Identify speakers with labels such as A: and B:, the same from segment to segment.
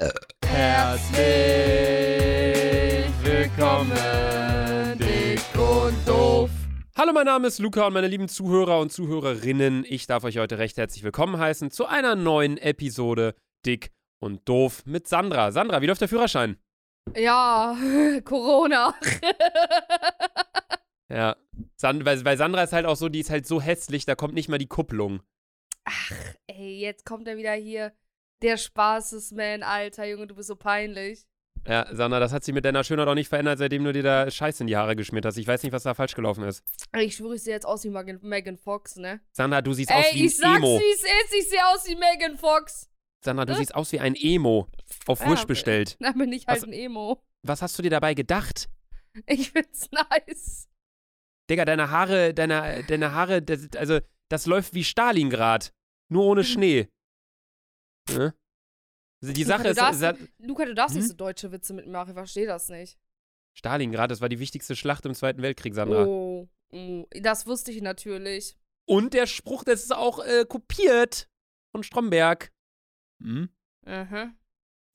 A: Herzlich willkommen, dick und doof.
B: Hallo, mein Name ist Luca und meine lieben Zuhörer und Zuhörerinnen, ich darf euch heute recht herzlich willkommen heißen zu einer neuen Episode Dick und Doof mit Sandra. Sandra, wie läuft der Führerschein?
A: Ja, Corona.
B: Ja, Sand weil, weil Sandra ist halt auch so, die ist halt so hässlich, da kommt nicht mal die Kupplung.
A: Ach, ey, jetzt kommt er wieder hier. Der Spaßesman, Alter, Junge, du bist so peinlich.
B: Ja, Sandra, das hat sich mit deiner Schönheit auch nicht verändert, seitdem du dir da Scheiß in die Haare geschmiert hast. Ich weiß nicht, was da falsch gelaufen ist.
A: Ich schwöre, ich sehe jetzt aus wie Megan, Megan Fox, ne?
B: Sandra, du siehst aus
A: Ey,
B: wie ein
A: ich sag's,
B: Emo.
A: wie es ist, ich sehe aus wie Megan Fox.
B: Sandra, du
A: Hä?
B: siehst aus wie ein Emo. Auf
A: Ja,
B: Wish bestellt.
A: Dann bin ich halt
B: Was-
A: ein Emo.
B: Was hast du dir dabei gedacht?
A: Ich find's nice.
B: Digga, deine Haare, deine, deine Haare, das, also, das läuft wie Stalingrad. Nur ohne Schnee. Ne? Also die
A: Luca,
B: Sache
A: du
B: ist,
A: darfst- Luca, du darfst
B: Hm?
A: nicht so deutsche Witze mitmachen, ich verstehe das nicht.
B: Stalingrad, das war die wichtigste Schlacht im Zweiten Weltkrieg, Sandra.
A: Oh, oh, das wusste ich natürlich.
B: Und der Spruch, das ist auch äh, kopiert von Stromberg. Hm?
A: Mhm.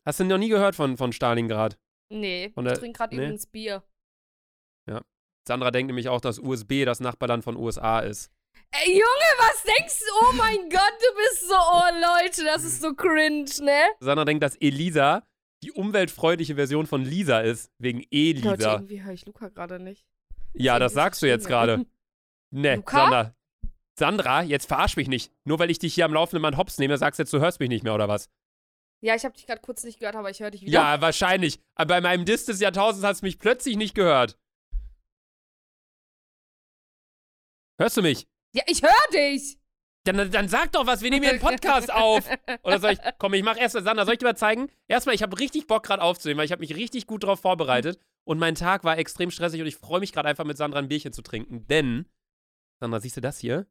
B: Hast du noch nie gehört von, von Stalingrad?
A: Nee, ich
B: der-
A: trinke gerade
B: nee.
A: übrigens Bier.
B: Sandra denkt nämlich auch, dass USB das Nachbarland von USA ist.
A: Ey, Junge, was denkst du? Oh mein Gott, du bist so, oh Leute, das ist so cringe, ne?
B: Sandra denkt, dass Elisa die umweltfreundliche Version von Lisa ist, wegen
A: Leute,
B: Elisa.
A: irgendwie höre ich Luca gerade nicht.
B: Ja, das sagst du jetzt gerade. Ne? Sandra. Sandra, jetzt verarsch mich nicht. Nur weil ich dich hier am laufenden Mann hops nehme, sagst du jetzt, du hörst mich nicht mehr, oder was?
A: Ja, ich habe dich gerade kurz nicht gehört, aber ich höre dich wieder.
B: Ja, wahrscheinlich. Aber bei meinem Diss des Jahrtausends hast du mich plötzlich nicht gehört. Hörst du mich?
A: Ja, ich höre dich.
B: Dann, dann sag doch was, wir nehmen hier einen Podcast auf. Oder soll ich, komm, ich mach erst Sandra, soll ich dir mal zeigen? Erstmal, ich habe richtig Bock gerade aufzunehmen, weil ich habe mich richtig gut drauf vorbereitet. Und mein Tag war extrem stressig und ich freue mich gerade einfach mit Sandra ein Bierchen zu trinken. Denn, Sandra, siehst du das hier?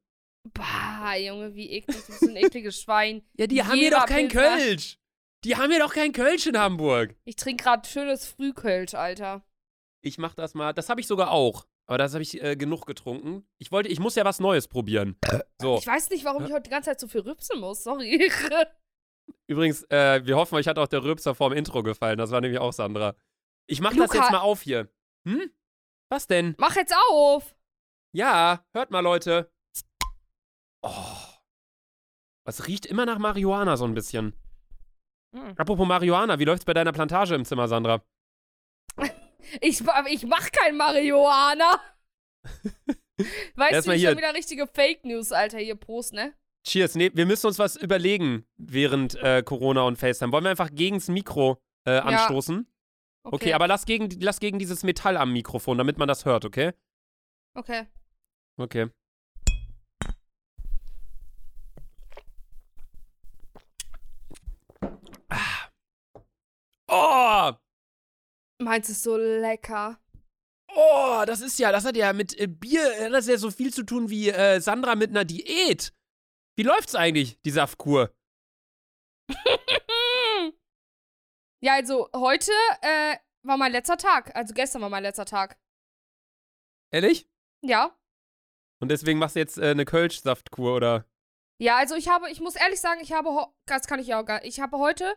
A: Bah, Junge, wie eklig, du bist ein ekliges Schwein.
B: Ja, die haben hier doch kein
A: Pilsner-
B: Kölsch. Die haben hier doch kein Kölsch in Hamburg.
A: Ich trinke gerade schönes Frühkölsch, Alter.
B: Ich mach das mal. Das habe ich sogar auch. Aber das habe ich äh, genug getrunken. Ich wollte, ich muss ja was Neues probieren. So.
A: Ich weiß nicht, warum ich heute die ganze Zeit so viel rübsen muss, sorry.
B: Übrigens, äh, wir hoffen, euch hat auch der Rülpser vorm Intro gefallen. Das war nämlich auch Sandra. Ich mach das jetzt mal auf hier. Hm? Was denn?
A: Mach jetzt auf.
B: Ja, hört mal, Leute. Oh. Was riecht immer nach Marihuana so ein bisschen.
A: Hm.
B: Apropos Marihuana, wie läuft's bei deiner Plantage im Zimmer, Sandra?
A: Ich, ich mach kein Marihuana. Weißt du,
B: hier.
A: schon wieder richtige Fake News, Alter. Hier, Prost, ne?
B: Cheers. Nee, wir müssen uns was überlegen während äh, Corona und FaceTime. Wollen wir einfach gegens Mikro äh, anstoßen? Okay. aber lass gegen, lass gegen dieses Metall am Mikrofon, damit man das hört, okay?
A: Okay.
B: Okay. Ah. Oh!
A: Meins ist so lecker.
B: Oh, das ist ja, das hat ja mit äh, Bier, äh, das hat ja so viel zu tun wie äh, Sandra mit einer Diät. Wie läuft's eigentlich, die Saftkur?
A: ja, also heute äh, war mein letzter Tag. Also gestern war mein letzter Tag.
B: Ehrlich?
A: Ja.
B: Und deswegen machst du jetzt äh, eine Kölsch-Saftkur, oder?
A: Ja, also ich habe, ich muss ehrlich sagen, ich habe, das kann ich ja auch gar Ich habe heute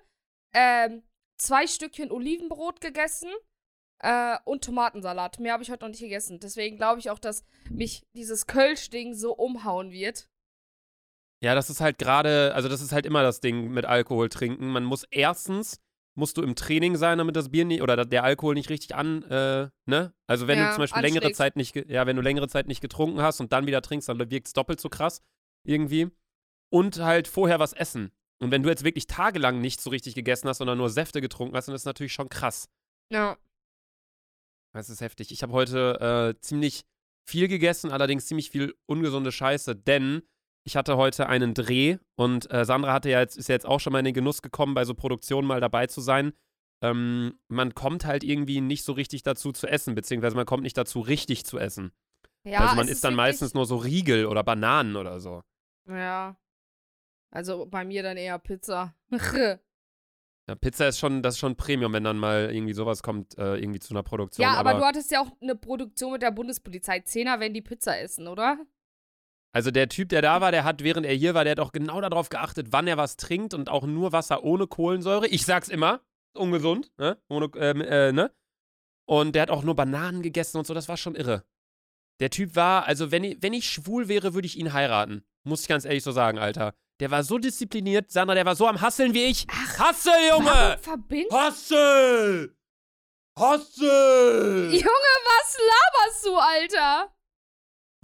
A: ähm, zwei Stückchen Olivenbrot gegessen äh, und Tomatensalat. Mehr habe ich heute noch nicht gegessen. Deswegen glaube ich auch, dass mich dieses Kölsch-Ding so umhauen wird.
B: Ja, das ist halt gerade, also das ist halt immer das Ding mit Alkohol trinken. Man muss erstens, musst du im Training sein, damit das Bier nicht, oder der Alkohol nicht richtig an, äh, ne? Also wenn
A: Ja,
B: du zum Beispiel längere. Zeit nicht, ja, wenn du längere Zeit nicht getrunken hast und dann wieder trinkst, dann wirkt es doppelt so krass irgendwie. Und halt vorher was essen. Und wenn du jetzt wirklich tagelang nicht so richtig gegessen hast, sondern nur Säfte getrunken hast, dann ist das natürlich schon krass.
A: Ja.
B: Das ist heftig. Ich habe heute äh, ziemlich viel gegessen, allerdings ziemlich viel ungesunde Scheiße, denn ich hatte heute einen Dreh und äh, Sandra hatte ja jetzt, ist ja jetzt auch schon mal in den Genuss gekommen, bei so Produktionen mal dabei zu sein. Ähm, man kommt halt irgendwie nicht so richtig dazu zu essen, beziehungsweise man kommt nicht dazu, richtig zu essen.
A: ja
B: also man isst
A: ist
B: dann meistens nur so Riegel oder Bananen oder so.
A: Ja. Also bei mir dann eher Pizza.
B: Ja, Pizza ist schon, das ist schon Premium, wenn dann mal irgendwie sowas kommt, äh, irgendwie zu einer Produktion.
A: ja, aber, du hattest ja auch eine Produktion mit der Bundespolizei. Zehner, wenn die Pizza essen, oder?
B: Also der Typ, der da war, der hat, während er hier war, der hat auch genau darauf geachtet, wann er was trinkt und auch nur Wasser ohne Kohlensäure. Ich sag's immer, ungesund, ne? Ohne, ähm, äh, ne? Und der hat auch nur Bananen gegessen und so, das war schon irre. Der Typ war, also wenn ich, wenn ich schwul wäre, würde ich ihn heiraten. Muss ich ganz ehrlich so sagen, Alter. Der war so diszipliniert, Sandra, der war so am Hasseln wie ich.
A: Ach,
B: Hassel, Junge!
A: Warum verbindest
B: Hassel! Hassel!
A: Junge, was laberst du, Alter?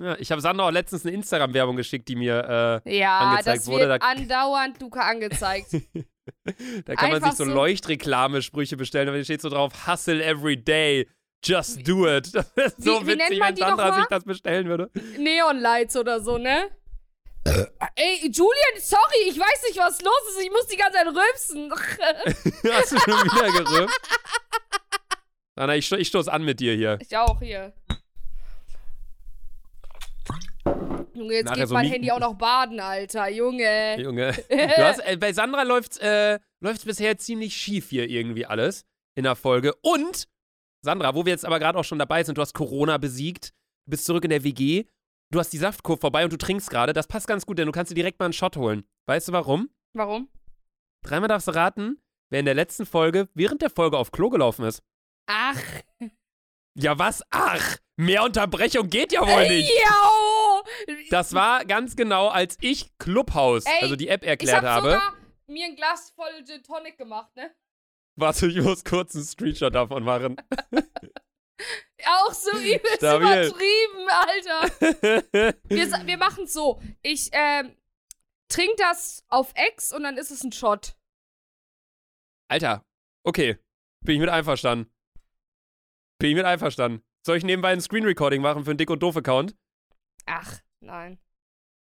B: Ja, ich habe Sandra auch letztens eine Instagram-Werbung geschickt, die mir, äh,
A: Ja,
B: Angezeigt
A: das
B: wurde,
A: wird
B: da-
A: andauernd Luca angezeigt.
B: da kann man
A: Einfach
B: sich so
A: so-
B: Leuchtreklamesprüche bestellen, aber da steht so drauf, Hustle every day, just do it. Das ist so
A: Wie- wie nennt
B: witzig,
A: man
B: wenn
A: die
B: Sandra
A: nochmal?
B: sich das bestellen würde.
A: Neon Lights oder so, ne?
B: Äh.
A: Ey, Julian, sorry, ich weiß nicht, was los ist. Ich muss die ganze Zeit rülpsen.
B: Hast du schon wieder gerührt? Sandra, ich, sto ich stoß an mit dir hier.
A: ich auch hier. Junge, jetzt
B: Nachher
A: geht
B: so
A: mein Handy auch noch baden, Alter. Junge.
B: Junge. Du hast, äh, bei Sandra läuft's, äh, läuft's bisher ziemlich schief hier irgendwie alles in der Folge. Und, Sandra, wo wir jetzt aber gerade auch schon dabei sind, du hast Corona besiegt, bist zurück in der WG, du hast die Saftkurve vorbei und du trinkst gerade. Das passt ganz gut, denn du kannst dir direkt mal einen Shot holen. Weißt du warum?
A: Warum?
B: Dreimal darfst du raten, wer in der letzten Folge während der Folge auf Klo gelaufen ist.
A: Ach.
B: Ja, was? Ach, mehr Unterbrechung geht ja wohl nicht.
A: Ja.
B: Das war ganz genau, als ich Clubhouse,
A: Ey,
B: also die App
A: ich
B: erklärt
A: hab
B: habe.
A: sogar mir ein Glas voll Gin Tonic gemacht, ne?
B: Warte, ich muss kurz einen Screenshot davon machen.
A: Auch so übelst
B: Stabil.
A: übertrieben, Alter. Wir, wir machen es so. Ich ähm, trink das auf Ex und dann ist es ein Shot.
B: Alter, okay. Bin ich mit einverstanden. Bin ich mit einverstanden. Soll ich nebenbei ein Screen Recording machen für einen Dick und Doof Account?
A: Ach, nein.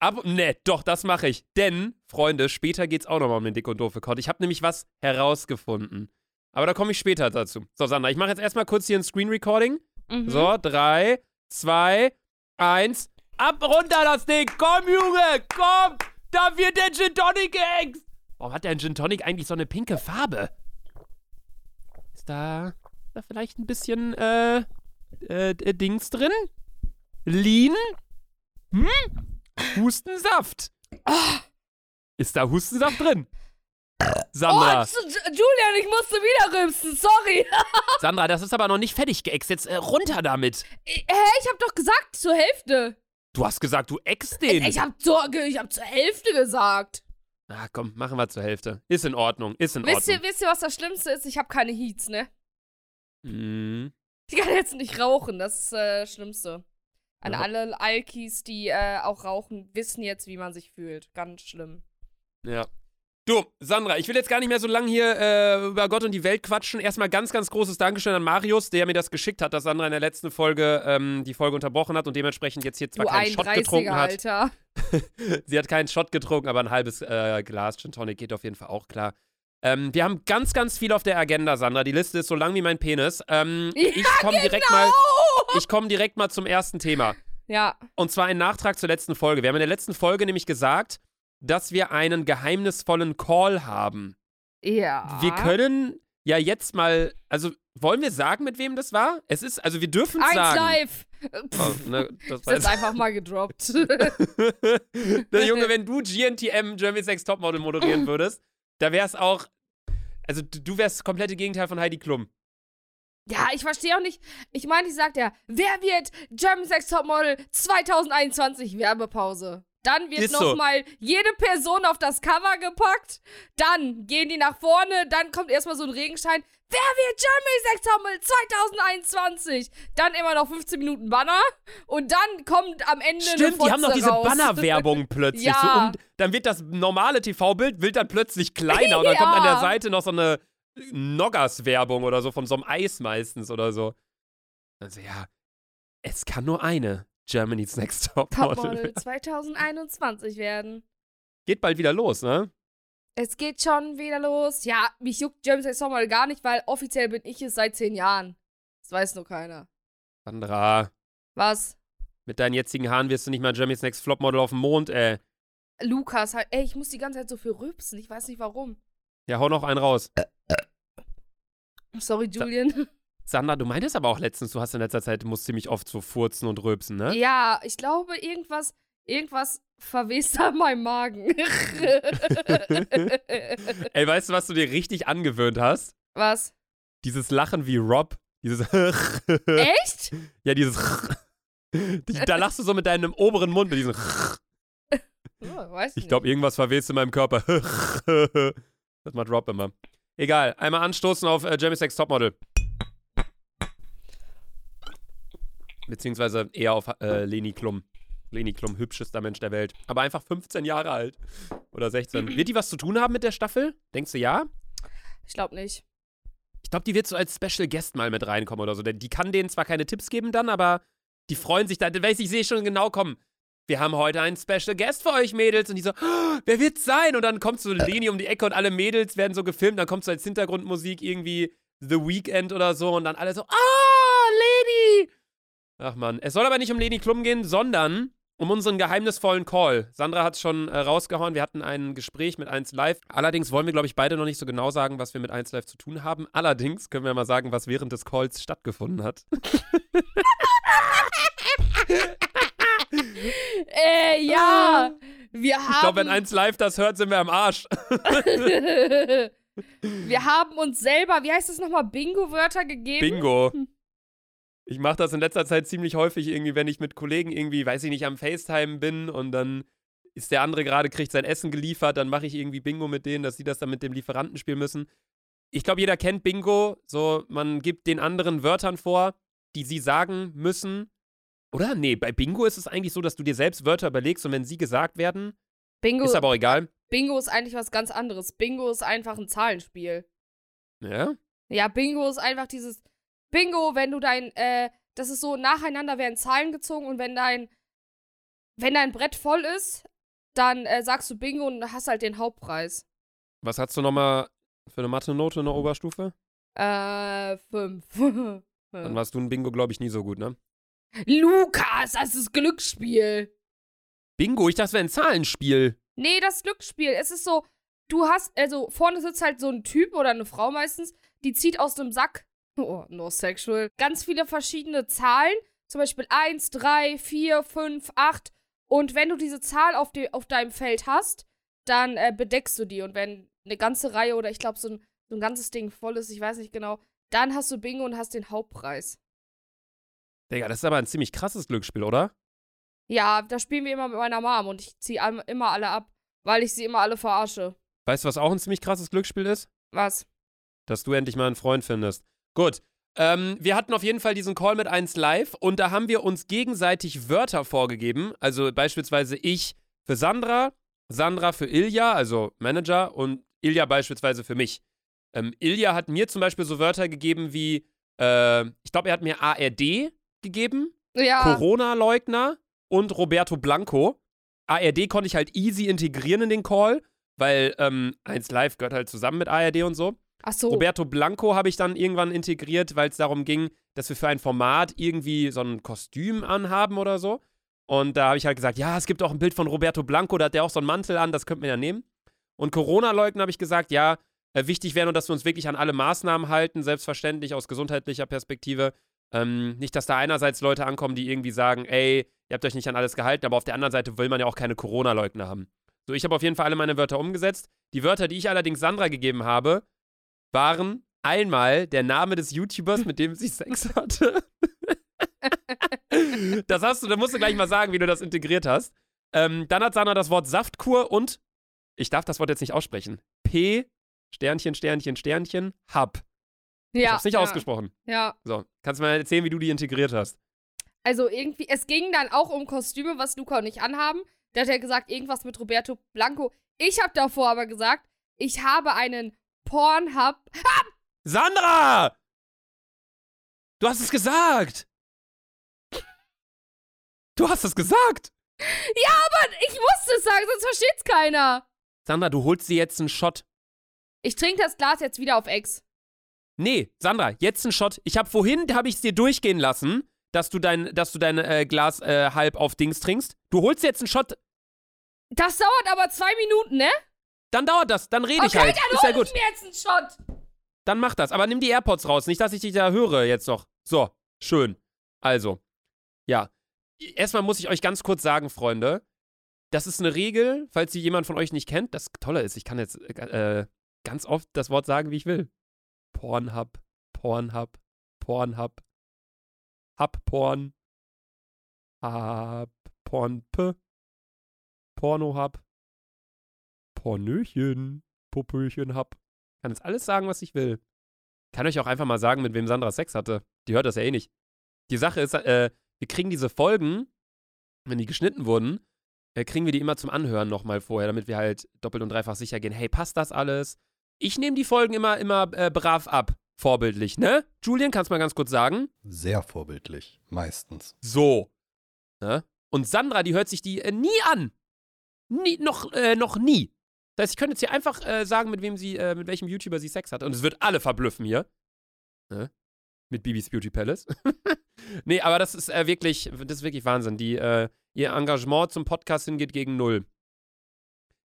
B: Aber, ne, doch, das mache ich. Denn, Freunde, später geht's auch nochmal um den Dick und Doof Account. Ich habe nämlich was herausgefunden. Aber da komme ich später dazu. So, Sandra, ich mache jetzt erstmal kurz hier ein Screen Recording.
A: Mhm.
B: So, drei, zwei, eins. Ab, runter das Ding. Komm, Junge, komm. Da wird der Gin Tonic gehext. Warum hat der Gin Tonic eigentlich so eine pinke Farbe? Ist da, da vielleicht ein bisschen, äh, äh, äh, Dings drin? Lean? Hm? Hustensaft. Ist da Hustensaft drin?
A: Oh,
B: Sandra,
A: Ju- Julian, ich musste wieder rülpsen, sorry.
B: Sandra, das ist aber noch nicht fertig geäxt. Jetzt äh, runter damit.
A: Hä, ich hab doch gesagt, zur Hälfte.
B: Du hast gesagt, du äxt den.
A: Ich hab, zur, ich hab zur Hälfte gesagt.
B: Ah, komm, machen wir zur Hälfte. Ist in Ordnung, ist in
A: Wisst ihr,
B: Ordnung.
A: wisst ihr, was das Schlimmste ist? Ich hab keine Heats, ne?
B: Mhm.
A: Ich kann jetzt nicht rauchen, das ist äh, das Schlimmste. An
B: Ja.
A: alle Alkis, die äh, auch rauchen, wissen jetzt, wie man sich fühlt. Ganz schlimm.
B: Ja. Du, Sandra, ich will jetzt gar nicht mehr so lange hier äh, über Gott und die Welt quatschen. Erstmal ganz, ganz großes Dankeschön an Marius, der mir das geschickt hat, dass Sandra in der letzten Folge ähm, die Folge unterbrochen hat und dementsprechend jetzt hier zwar
A: du
B: keinen Shot getrunken
A: 31er,
B: hat.
A: Alter.
B: Sie hat keinen Shot getrunken, aber ein halbes äh, Glas Gin Tonic geht auf jeden Fall auch klar. Ähm, wir haben ganz, ganz viel auf der Agenda, Sandra. Die Liste ist so lang wie mein Penis. Ähm,
A: Ja,
B: ich komme direkt mal, ich komme direkt mal zum ersten Thema.
A: Ja.
B: Und zwar ein Nachtrag zur letzten Folge. Wir haben in der letzten Folge nämlich gesagt, dass wir einen geheimnisvollen Call haben.
A: Ja.
B: Wir können ja jetzt mal, also wollen wir sagen, mit wem das war? Es ist, also wir dürfen es
A: Eins
B: sagen.
A: live.
B: Oh, ne, das
A: Das ist einfach mal gedroppt.
B: der Junge, wenn du GNTM Germany's Next Topmodel moderieren würdest, da wär's auch, also du du wärst das komplette Gegenteil von Heidi Klum.
A: ja, ich verstehe auch nicht. Ich meine, ich sagt ja, wer wird German Sex Topmodel 2021 Werbepause? Dann wird
B: Ist so.
A: nochmal jede Person auf das Cover gepackt. Dann gehen die nach vorne. Dann kommt erstmal so ein Regenschein. Wer wird Germany Sex Topmodel 2021? Dann immer noch 15 Minuten Banner. Und dann kommt am Ende eine
B: Stimmt, die haben
A: Fotze
B: doch diese. Bannerwerbung plötzlich.
A: Ja.
B: So um, dann wird das normale TV-Bild wird dann plötzlich kleiner und dann kommt an
A: Ja.
B: der Seite noch so eine Noggers-Werbung oder so von so einem Eis meistens oder so. Also ja, es kann nur eine Germany's Next Topmodel.
A: Topmodel 2021 werden.
B: Geht bald wieder los, ne?
A: Es geht schon wieder los. Ja, mich juckt Germany's Next Topmodel gar nicht, weil offiziell bin ich es seit zehn Jahren. Das weiß nur keiner.
B: Sandra,
A: Was?
B: mit deinen jetzigen Haaren wirst du nicht mal Germany's Next Flopmodel auf dem Mond, ey.
A: Lukas, halt, ey, ich muss die ganze Zeit so viel rülpsen. Ich weiß nicht warum.
B: Ja, hau noch einen raus.
A: Sorry, Julian.
B: Sandra, du meintest aber auch letztens, du hast in letzter Zeit, musst ziemlich oft so furzen und rülpsen, ne?
A: Ja, ich glaube, irgendwas. irgendwas verwest an meinem Magen.
B: Ey, weißt du, was du dir richtig angewöhnt hast?
A: was?
B: Dieses Lachen wie Rob. Dieses
A: Echt?
B: Ja, dieses Da lachst du so mit deinem oberen Mund mit diesem
A: Oh,
B: Ich glaube, irgendwas verwest in meinem Körper. das macht Rob immer. Egal, einmal anstoßen auf äh, Jamie Sex Topmodel. Beziehungsweise eher auf äh, Leni Klum. Leni Klum, hübschester Mensch der Welt. Aber einfach 15 Jahre alt. Oder 16. Wird die was zu tun haben mit der Staffel? Denkst du ja?
A: Ich glaube nicht.
B: Ich glaube, die wird so als Special Guest mal mit reinkommen oder so. Denn die kann denen zwar keine Tipps geben dann, aber die freuen sich da. Weiß ich, sehe schon genau kommen. Wir haben heute einen Special Guest für euch, Mädels. Und die so, oh, wer wird's sein? Und dann kommt so Leni um die Ecke und alle Mädels werden so gefilmt. Dann kommt so als Hintergrundmusik irgendwie The Weekend oder so. Und dann alle so, ah, Leni! Ach man, es soll aber nicht um Leni Klum gehen, sondern um unseren geheimnisvollen Call. Sandra hat es schon äh, rausgehauen. Wir hatten ein Gespräch mit 1 Live. Allerdings wollen wir, glaube ich, beide noch nicht so genau sagen, was wir mit 1 Live zu tun haben. Allerdings können wir mal sagen, was während des Calls stattgefunden hat.
A: Äh, ja. Wir haben.
B: Ich glaube, wenn 1 Live das hört, sind wir am Arsch.
A: wir haben uns selber, wie heißt das nochmal, Bingo-Wörter gegeben?
B: Bingo. Ich mache das in letzter Zeit ziemlich häufig irgendwie, wenn ich mit Kollegen irgendwie, weiß ich nicht, am FaceTime bin und dann ist der andere gerade, kriegt sein Essen geliefert, dann mache ich irgendwie Bingo mit denen, dass sie das dann mit dem Lieferanten spielen müssen. Ich glaube, jeder kennt Bingo. So, man gibt den anderen Wörtern vor, die sie sagen müssen. Oder? Nee, bei Bingo ist es eigentlich so, dass du dir selbst Wörter überlegst und wenn sie gesagt werden,
A: Bingo,
B: ist aber auch egal.
A: Bingo ist eigentlich was ganz anderes. Bingo ist einfach ein Zahlenspiel.
B: Ja?
A: Ja, Bingo ist einfach dieses Bingo, wenn du dein, äh, das ist so, nacheinander werden Zahlen gezogen und wenn dein, wenn dein Brett voll ist, dann äh, sagst du Bingo und hast halt den Hauptpreis.
B: Was hast du nochmal für eine Mathe-Note in der Oberstufe?
A: Äh, fünf.
B: Dann warst du ein Bingo, glaube ich, nie so gut, ne?
A: Lukas, das ist Glücksspiel.
B: Bingo, ich dachte, das wäre ein Zahlenspiel.
A: Nee, das ist Glücksspiel. Es ist so, du hast, also vorne sitzt halt so ein Typ oder eine Frau meistens, die zieht aus dem Sack, oh, no sexual, ganz viele verschiedene Zahlen. Zum Beispiel 1, 3, 4, 5, 8. Und wenn du diese Zahl auf, die, auf deinem Feld hast, dann äh, bedeckst du die. Und wenn eine ganze Reihe oder ich glaube so ein, so ein ganzes Ding voll ist, ich weiß nicht genau, dann hast du Bingo und hast den Hauptpreis.
B: Digga, das ist aber ein ziemlich krasses Glücksspiel, oder?
A: Ja, da spielen wir immer mit meiner Mom und ich ziehe immer alle ab, weil ich sie immer alle verarsche.
B: Weißt du, was auch ein ziemlich krasses Glücksspiel ist?
A: Was?
B: Dass du endlich mal einen Freund findest. Gut. Ähm, wir hatten auf jeden Fall diesen Call mit 1 Live und da haben wir uns gegenseitig Wörter vorgegeben. Also beispielsweise ich für Sandra, Sandra für Ilja, also Manager, und Ilja beispielsweise für mich. Ähm, Ilja hat mir zum Beispiel so Wörter gegeben wie, äh, ich glaube, er hat mir ARD gegeben,
A: Ja.
B: Corona-Leugner und Roberto Blanco. ARD konnte ich halt easy integrieren in den Call, weil ähm, 1 Live gehört halt zusammen mit ARD und so.
A: So.
B: Roberto Blanco habe ich dann irgendwann integriert, weil es darum ging, dass wir für ein Format irgendwie so ein Kostüm anhaben oder so. Und da habe ich halt gesagt, ja, es gibt auch ein Bild von Roberto Blanco, da hat der auch so einen Mantel an, das könnten wir ja nehmen. Und Corona-Leugner habe ich gesagt, ja, äh, wichtig wäre nur, dass wir uns wirklich an alle Maßnahmen halten, selbstverständlich aus gesundheitlicher Perspektive. Ähm, nicht, dass da einerseits Leute ankommen, die irgendwie sagen, ey, ihr habt euch nicht an alles gehalten, aber auf der anderen Seite will man ja auch keine Corona-Leugner haben. So, ich habe auf jeden Fall alle meine Wörter umgesetzt. Die Wörter, die ich allerdings Sandra gegeben habe, waren einmal der Name des YouTubers, mit dem sie Sex hatte. das hast du, da musst du gleich mal sagen, wie du das integriert hast. Ähm, dann hat Sandra das Wort Saftkur und, ich darf das Wort jetzt nicht aussprechen, P, Sternchen, Sternchen, Sternchen, Hub. Ich
A: ja,
B: hab's nicht
A: ja.
B: ausgesprochen.
A: Ja.
B: So, kannst du mal erzählen, wie du die integriert hast?
A: Also irgendwie, es ging dann auch um Kostüme, was Luca und ich anhaben. Da hat er gesagt, irgendwas mit Roberto Blanco. Ich habe davor aber gesagt, ich habe einen Pornhub.
B: Sandra! Du hast es gesagt! Du hast es gesagt!
A: Ja, aber ich musste es sagen, sonst versteht's keiner.
B: Sandra, du holst dir jetzt einen Shot.
A: Ich trinke das Glas jetzt wieder auf Ex.
B: Nee, Sandra, jetzt einen Shot. Ich habe vorhin, habe ich es dir durchgehen lassen, dass du dein, dass du dein äh, Glas äh, halb auf Dings trinkst. Du holst jetzt einen Shot,
A: Das dauert aber zwei Minuten, ne?
B: Dann dauert das, dann rede ich
A: okay,
B: halt.
A: dann
B: Ist ja gut.
A: ich mir jetzt einen Shot.
B: Dann mach das. Aber nimm die AirPods raus, nicht, dass ich dich da höre jetzt noch. So, schön. Also, ja. Erstmal muss ich euch ganz kurz sagen, Freunde, das ist eine Regel, falls sie jemand von euch nicht kennt. Das Tolle ist, ich kann jetzt äh, ganz oft das Wort sagen, wie ich will. Pornhub, Pornhub, Pornhub, Hub Porn, Hub Pornp, Pornohub, Pornöchen, Popöchen Hub. Kann jetzt alles sagen, was ich will. Kann euch auch einfach mal sagen, mit wem Sandra Sex hatte. Die hört das ja eh nicht. Die Sache ist, äh, wir kriegen diese Folgen, wenn die geschnitten wurden, äh, kriegen wir die immer zum Anhören nochmal vorher, damit wir halt doppelt und dreifach sicher gehen. Hey, passt das alles? Ich nehme die Folgen immer, immer äh, brav ab. Vorbildlich, ne? Julian, kannst du mal ganz kurz sagen?
C: Sehr vorbildlich, meistens.
B: So. Ne? Und Sandra, die hört sich die äh, nie an. Nie, noch, äh, noch nie. Das heißt, ich könnte jetzt hier einfach äh, sagen, mit wem sie, äh, mit welchem YouTuber sie Sex hat. Und es wird alle verblüffen hier. Ne? Mit Bibis Beauty Palace. nee, aber das ist äh, wirklich, das ist wirklich Wahnsinn. Die, äh, ihr Engagement zum Podcast hingeht gegen null.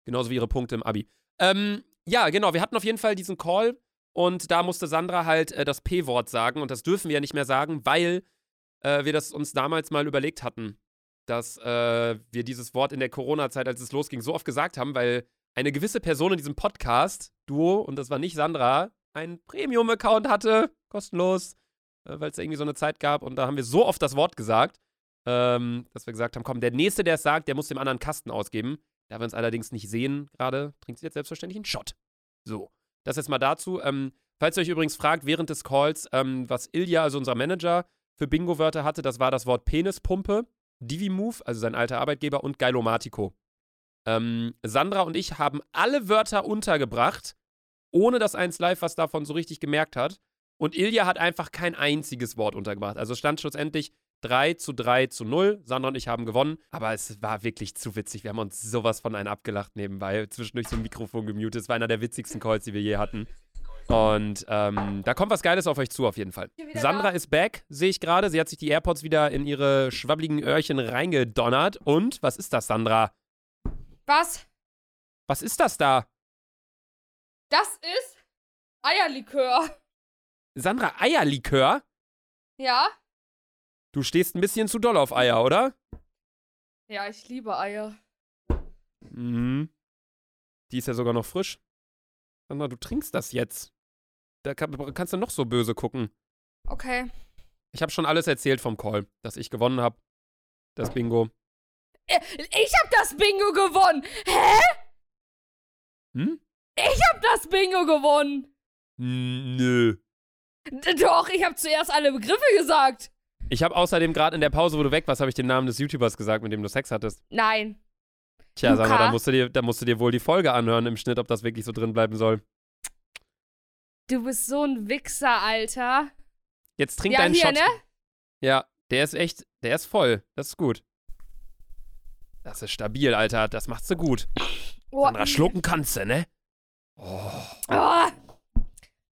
B: Genauso wie ihre Punkte im Abi. Ähm, ja, genau, wir hatten auf jeden Fall diesen Call und da musste Sandra halt äh, das P-Wort sagen und das dürfen wir ja nicht mehr sagen, weil äh, wir das uns damals mal überlegt hatten, dass wir dieses Wort in der Corona-Zeit, als es losging, so oft gesagt haben, weil eine gewisse Person in diesem Podcast, Duo, und das war nicht Sandra, einen Premium-Account hatte, kostenlos, äh, weil es irgendwie so eine Zeit gab und da haben wir so oft das Wort gesagt, ähm, dass wir gesagt haben, komm, der Nächste, der es sagt, der muss dem anderen Kasten ausgeben. Da wir uns allerdings nicht sehen gerade, trinkt sie jetzt selbstverständlich einen Shot. So, das jetzt mal dazu. Ähm, falls ihr euch übrigens fragt, während des Calls, ähm, was Ilja, also unser Manager, für Bingo-Wörter hatte, das war das Wort Penispumpe, Divi-Move, also sein alter Arbeitgeber, und Geilomatico. Ähm, Sandra und ich haben alle Wörter untergebracht, ohne dass eins live was davon so richtig gemerkt hat. Und Ilja hat einfach kein einziges Wort untergebracht. Also stand schlussendlich 3 zu 3 zu 0. Sandra und ich haben gewonnen. Aber es war wirklich zu witzig. Wir haben uns sowas von einem abgelacht nebenbei. Zwischendurch so ein Mikrofon gemutet. Es war einer der witzigsten Calls, die wir je hatten. Und ähm, da kommt was Geiles auf euch zu, auf jeden Fall. Sandra ist back, sehe ich gerade. Sie hat sich die AirPods wieder in ihre schwabbligen Öhrchen reingedonnert. Und was ist das, Sandra?
A: Was?
B: Was ist das da?
A: Das ist Eierlikör.
B: Sandra, Eierlikör?
A: Ja?
B: Du stehst ein bisschen zu doll auf Eier, oder?
A: Ja, ich liebe Eier.
B: Mhm. Die ist ja sogar noch frisch. Sandra, du trinkst das jetzt. Da kann, kannst du noch so böse gucken.
A: Okay.
B: Ich habe schon alles erzählt vom Call, dass ich gewonnen habe. Das Bingo.
A: Äh, Ich hab das Bingo gewonnen. Hä?
B: Hm?
A: Ich hab das Bingo gewonnen.
B: Nö.
A: Doch, ich hab zuerst alle Begriffe gesagt.
B: Ich habe außerdem gerade in der Pause, wo du weg warst, habe ich den Namen des YouTubers gesagt, mit dem du Sex hattest.
A: Nein.
B: Tja,
A: Luca?
B: Sandra, da musst, du dir, da musst du dir wohl die Folge anhören im Schnitt, ob das wirklich so drin bleiben soll.
A: Du bist so ein Wichser, Alter.
B: Jetzt trink
A: ja,
B: deinen
A: hier,
B: Shot.
A: ne?
B: Ja, der ist echt, der ist voll. Das ist gut. Das ist stabil, Alter. Das machst du gut.
A: Oh.
B: Sandra, schlucken kannst du, ne? Oh.
A: Oh.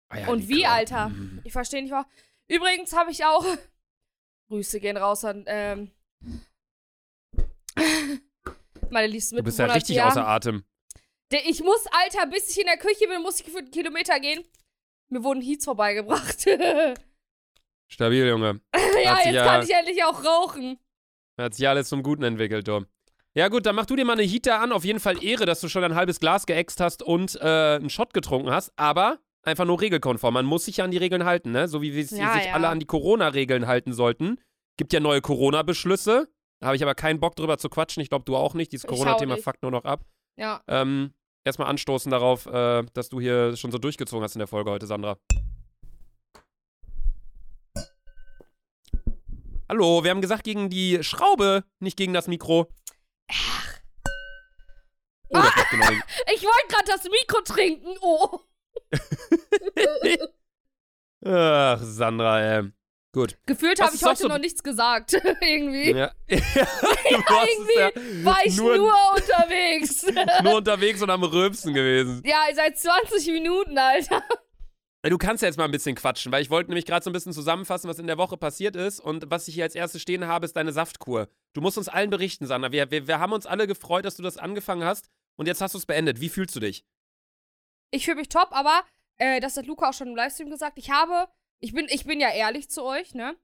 B: Eierlikör.
A: Und wie, Alter?
B: Mm.
A: Ich verstehe nicht warum. Übrigens habe ich auch. Grüße gehen raus an, ähm. Meine liebsten
B: Du bist ja richtig
A: Tia.
B: außer Atem.
A: Ich muss, Alter, bis ich in der Küche bin, muss ich für einen Kilometer gehen. Mir wurden Heats vorbeigebracht. ja,
B: Stabil, Junge.
A: jetzt
B: sich ja-
A: kann ich endlich auch rauchen.
B: Hat sich alles zum Guten entwickelt, du. Ja gut, dann mach du dir mal eine Heater an. Auf jeden Fall Ehre, dass du schon ein halbes Glas geäxt hast und äh, einen Shot getrunken hast. Aber einfach nur regelkonform. Man muss sich ja an die Regeln halten, ne? So wie wir
A: Ja,
B: sich
A: ja.
B: alle an die Corona-Regeln halten sollten. Gibt ja neue Corona-Beschlüsse. Da habe ich aber keinen Bock drüber zu quatschen. Ich glaube, du auch nicht. Dieses Corona-Thema fuckt nur noch ab.
A: Ja.
B: Ähm, erstmal anstoßen darauf, äh, dass du hier schon so durchgezogen hast in der Folge heute, Sandra. Hallo, wir haben gesagt gegen die Schraube, nicht gegen das Mikro.
A: Ach.
B: Oh, das hat genau
A: Ich wollte gerade das Mikro trinken. Oh.
B: Ach, Sandra, ey. Gut.
A: Gefühlt habe ich heute
B: so-
A: noch nichts gesagt. Irgendwie.
B: Ja. ja,
A: Irgendwie war ich
B: nur,
A: nur, unterwegs.
B: nur unterwegs und am Rülpsen gewesen.
A: ja, seit 20 Minuten, Alter.
B: Du kannst ja jetzt mal ein bisschen quatschen, weil ich wollte nämlich gerade so ein bisschen zusammenfassen, was in der Woche passiert ist. Und was ich hier als erstes stehen habe, ist deine Saftkur. Du musst uns allen berichten, Sandra. Wir, wir, wir haben uns alle gefreut, dass du das angefangen hast. Und jetzt hast du es beendet. Wie fühlst du dich?
A: Ich fühle mich top, aber äh, das hat Luca auch schon im Livestream gesagt. Ich habe, ich bin, ich bin ja ehrlich zu euch, ne?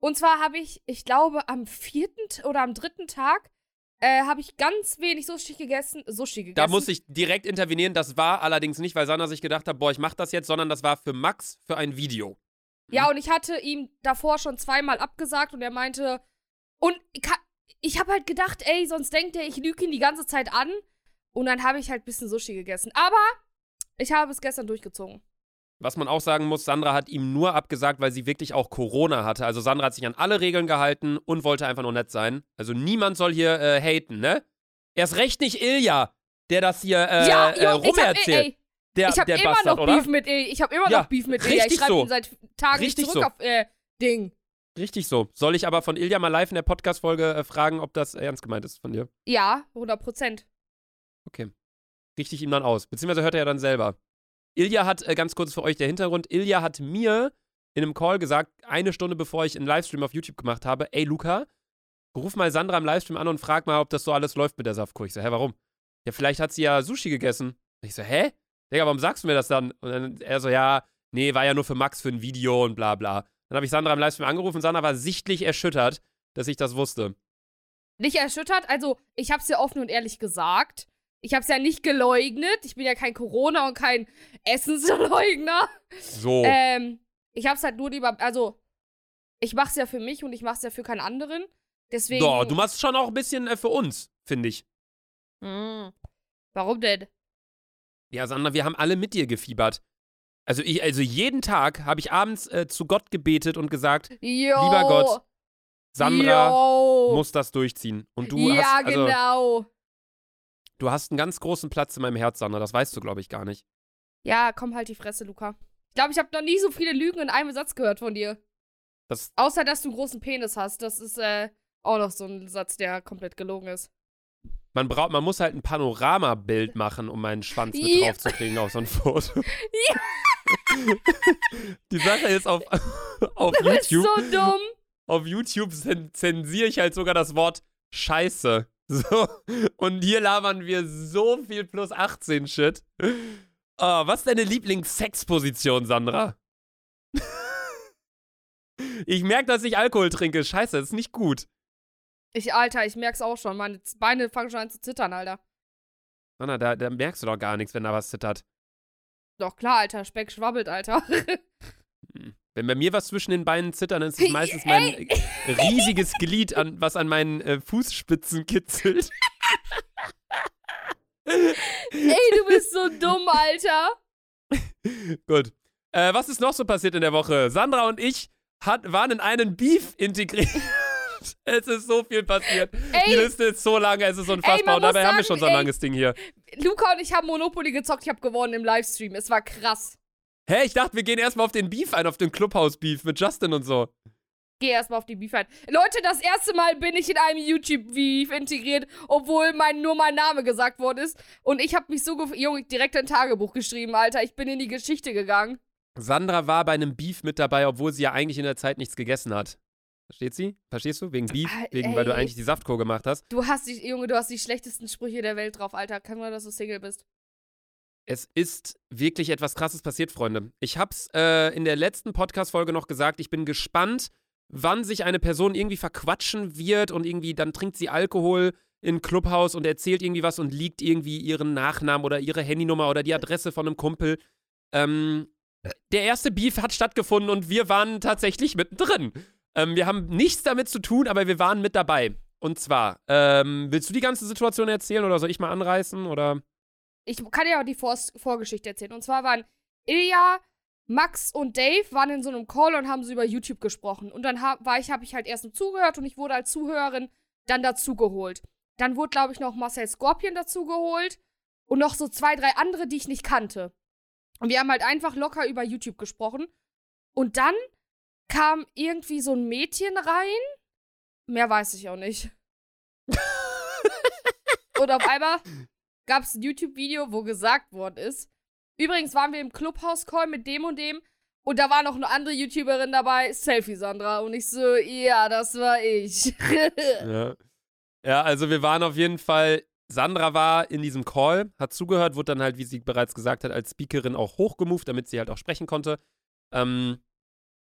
A: Und zwar habe ich, ich glaube, am vierten oder am dritten Tag äh, habe ich ganz wenig Sushi gegessen. Sushi gegessen.
B: Da muss ich direkt intervenieren. Das war allerdings nicht, weil Sandra sich gedacht hat, boah, ich mach das jetzt, sondern das war für Max für ein Video.
A: Ja, und ich hatte ihm davor schon zweimal abgesagt und er meinte, und ich habe halt gedacht, ey, sonst denkt er, ich lüge ihn die ganze Zeit an. Und dann habe ich halt ein bisschen Sushi gegessen. Aber ich habe es gestern durchgezogen.
B: Was man auch sagen muss, Sandra hat ihm nur abgesagt, weil sie wirklich auch Corona hatte. Also Sandra hat sich an alle Regeln gehalten und wollte einfach nur nett sein. Also niemand soll hier äh, haten, ne? Erst recht nicht Ilja, der das hier äh,
A: ja,
B: äh,
A: jo, ich hab,
B: rumerzählt. der
A: ich habe
B: der
A: immer
B: Bastard,
A: noch
B: oder?
A: Beef mit Il. Ich habe immer
B: Ja,
A: noch Beef mit Ilja. Ich
B: richtig
A: schreibe
B: so.
A: ihn seit Tagen nicht
B: Richtig
A: zurück
B: so.
A: auf äh, Ding.
B: Richtig so. Soll ich aber von Ilja mal live in der Podcast-Folge äh, fragen, ob das ernst gemeint ist von dir?
A: Ja, 100 Prozent.
B: Okay. Richte ich ihm dann aus. Beziehungsweise hört er ja dann selber. Ilja hat, äh, ganz kurz für euch der Hintergrund, Ilja hat mir in einem Call gesagt, eine Stunde bevor ich einen Livestream auf YouTube gemacht habe, ey Luca, ruf mal Sandra im Livestream an und frag mal, ob das so alles läuft mit der Saftkur. Ich so, hä, warum? Ja, vielleicht hat sie ja Sushi gegessen. Ich so, hä? Digga, warum sagst du mir das dann? Und dann er so, ja, nee, war ja nur für Max für ein Video und bla bla. Dann habe ich Sandra im Livestream angerufen und Sandra war sichtlich erschüttert, dass ich das wusste.
A: Nicht erschüttert, also ich habe es ja offen und ehrlich gesagt. Ich habe es ja nicht geleugnet. Ich bin ja kein Corona und kein Essensleugner.
B: So.
A: Ähm, ich habe es halt nur lieber, also ich mache es ja für mich und ich mache es ja für keinen anderen. Deswegen.
B: Doch, du machst schon auch ein bisschen äh, für uns, finde ich.
A: Mm. Warum denn?
B: Ja, Sandra, wir haben alle mit dir gefiebert. Also, ich, also jeden Tag habe ich abends äh, zu Gott gebetet und gesagt,
A: Jo.
B: Lieber Gott, Sandra
A: jo.
B: muss das durchziehen. Und du
A: ja,
B: hast, also,
A: genau.
B: Du hast einen ganz großen Platz in meinem Herz, Sandra. Das weißt du, glaube ich, gar nicht.
A: Ja, komm halt die Fresse, Luca. Ich glaube, ich habe noch nie so viele Lügen in einem Satz gehört von dir.
B: Das,
A: Außer, dass du einen großen Penis hast. Das ist äh, auch noch so ein Satz, der komplett gelogen ist.
B: man, braucht, man muss halt ein Panoramabild machen, um meinen Schwanz mit
A: Ja.
B: draufzukriegen auf so ein Foto. Die Sache ist, auf, auf
A: Du bist
B: YouTube,
A: so dumm.
B: auf YouTube zen zensiere ich halt sogar das Wort Scheiße. So. Und hier labern wir so viel plus 18 Shit. Oh, was ist deine Lieblings-Sexposition, Sandra? ich merke, dass ich Alkohol trinke. Scheiße, das ist nicht gut.
A: Ich, Alter, ich merk's auch schon. Meine Beine fangen schon an zu zittern, Alter.
B: Sandra, da, da merkst du doch gar nichts, wenn da was zittert.
A: Doch, klar, Alter. Speck schwabbelt, Alter.
B: Wenn bei mir was zwischen den Beinen zittert, dann ist es meistens mein
A: Ey.
B: riesiges Glied, an, was an meinen äh, Fußspitzen kitzelt.
A: Ey, du bist so dumm, Alter.
B: Gut. Äh, was ist noch so passiert in der Woche? Sandra und ich hat, waren in einen Beef integriert. es ist so viel passiert. Die
A: Ey,
B: Liste ist so lange, es ist unfassbar.
A: man
B: und dabei
A: muss
B: haben wir
A: sagen,
B: schon so ein
A: ey.
B: langes Ding hier.
A: Luca und ich haben Monopoly gezockt. Ich habe gewonnen im Livestream. Es war krass.
B: Hä, ich dachte, wir gehen erstmal auf den Beef ein, auf den Clubhouse-Beef mit Justin und so.
A: Geh erstmal auf die Beef ein. Leute, das erste Mal bin ich in einem YouTube-Beef integriert, obwohl mein, nur mein Name gesagt worden ist. Und ich habe mich so, Junge, direkt ein Tagebuch geschrieben, Alter. Ich bin in die Geschichte gegangen.
B: Sandra war bei einem Beef mit dabei, obwohl sie ja eigentlich in der Zeit nichts gegessen hat. Versteht sie? Verstehst du? Wegen Beef,
A: Ah,
B: wegen, weil du
A: ey.
B: eigentlich die Saftkur gemacht hast.
A: Du hast die, Junge, du hast die schlechtesten Sprüche der Welt drauf, Alter. Kann man, dass du Single bist.
B: Es ist wirklich etwas Krasses passiert, Freunde. Ich hab's äh, in der letzten Podcast-Folge noch gesagt. Ich bin gespannt, wann sich eine Person irgendwie verquatschen wird und irgendwie dann trinkt sie Alkohol in Clubhaus und erzählt irgendwie was und liegt irgendwie ihren Nachnamen oder ihre Handynummer oder die Adresse von einem Kumpel. Ähm, der erste Beef hat stattgefunden und wir waren tatsächlich mittendrin. Ähm, wir haben nichts damit zu tun, aber wir waren mit dabei. Und zwar, ähm, willst du die ganze Situation erzählen oder soll ich mal anreißen oder?
A: Ich kann ja auch die Vor Vorgeschichte erzählen. Und zwar waren Ilja, Max und Dave waren in so einem Call und haben so über YouTube gesprochen. Und dann hab, war ich, habe ich halt erst nur zugehört und ich wurde als Zuhörerin dann dazugeholt. Dann wurde, glaube ich, noch Marcel Scorpion dazugeholt und noch so zwei, drei andere, die ich nicht kannte. Und wir haben halt einfach locker über YouTube gesprochen. Und dann kam irgendwie so ein Mädchen rein. Mehr weiß ich auch nicht. und auf einmal gab es ein YouTube-Video, wo gesagt worden ist. Übrigens waren wir im Clubhouse-Call mit dem und dem und da war noch eine andere YouTuberin dabei, Selfie Sandra. Und ich so, ja, das war ich.
B: Ja. ja, also wir waren auf jeden Fall. Sandra war in diesem Call, hat zugehört, wurde dann halt, wie sie bereits gesagt hat, als Speakerin auch hochgemoved, damit sie halt auch sprechen konnte. Ähm,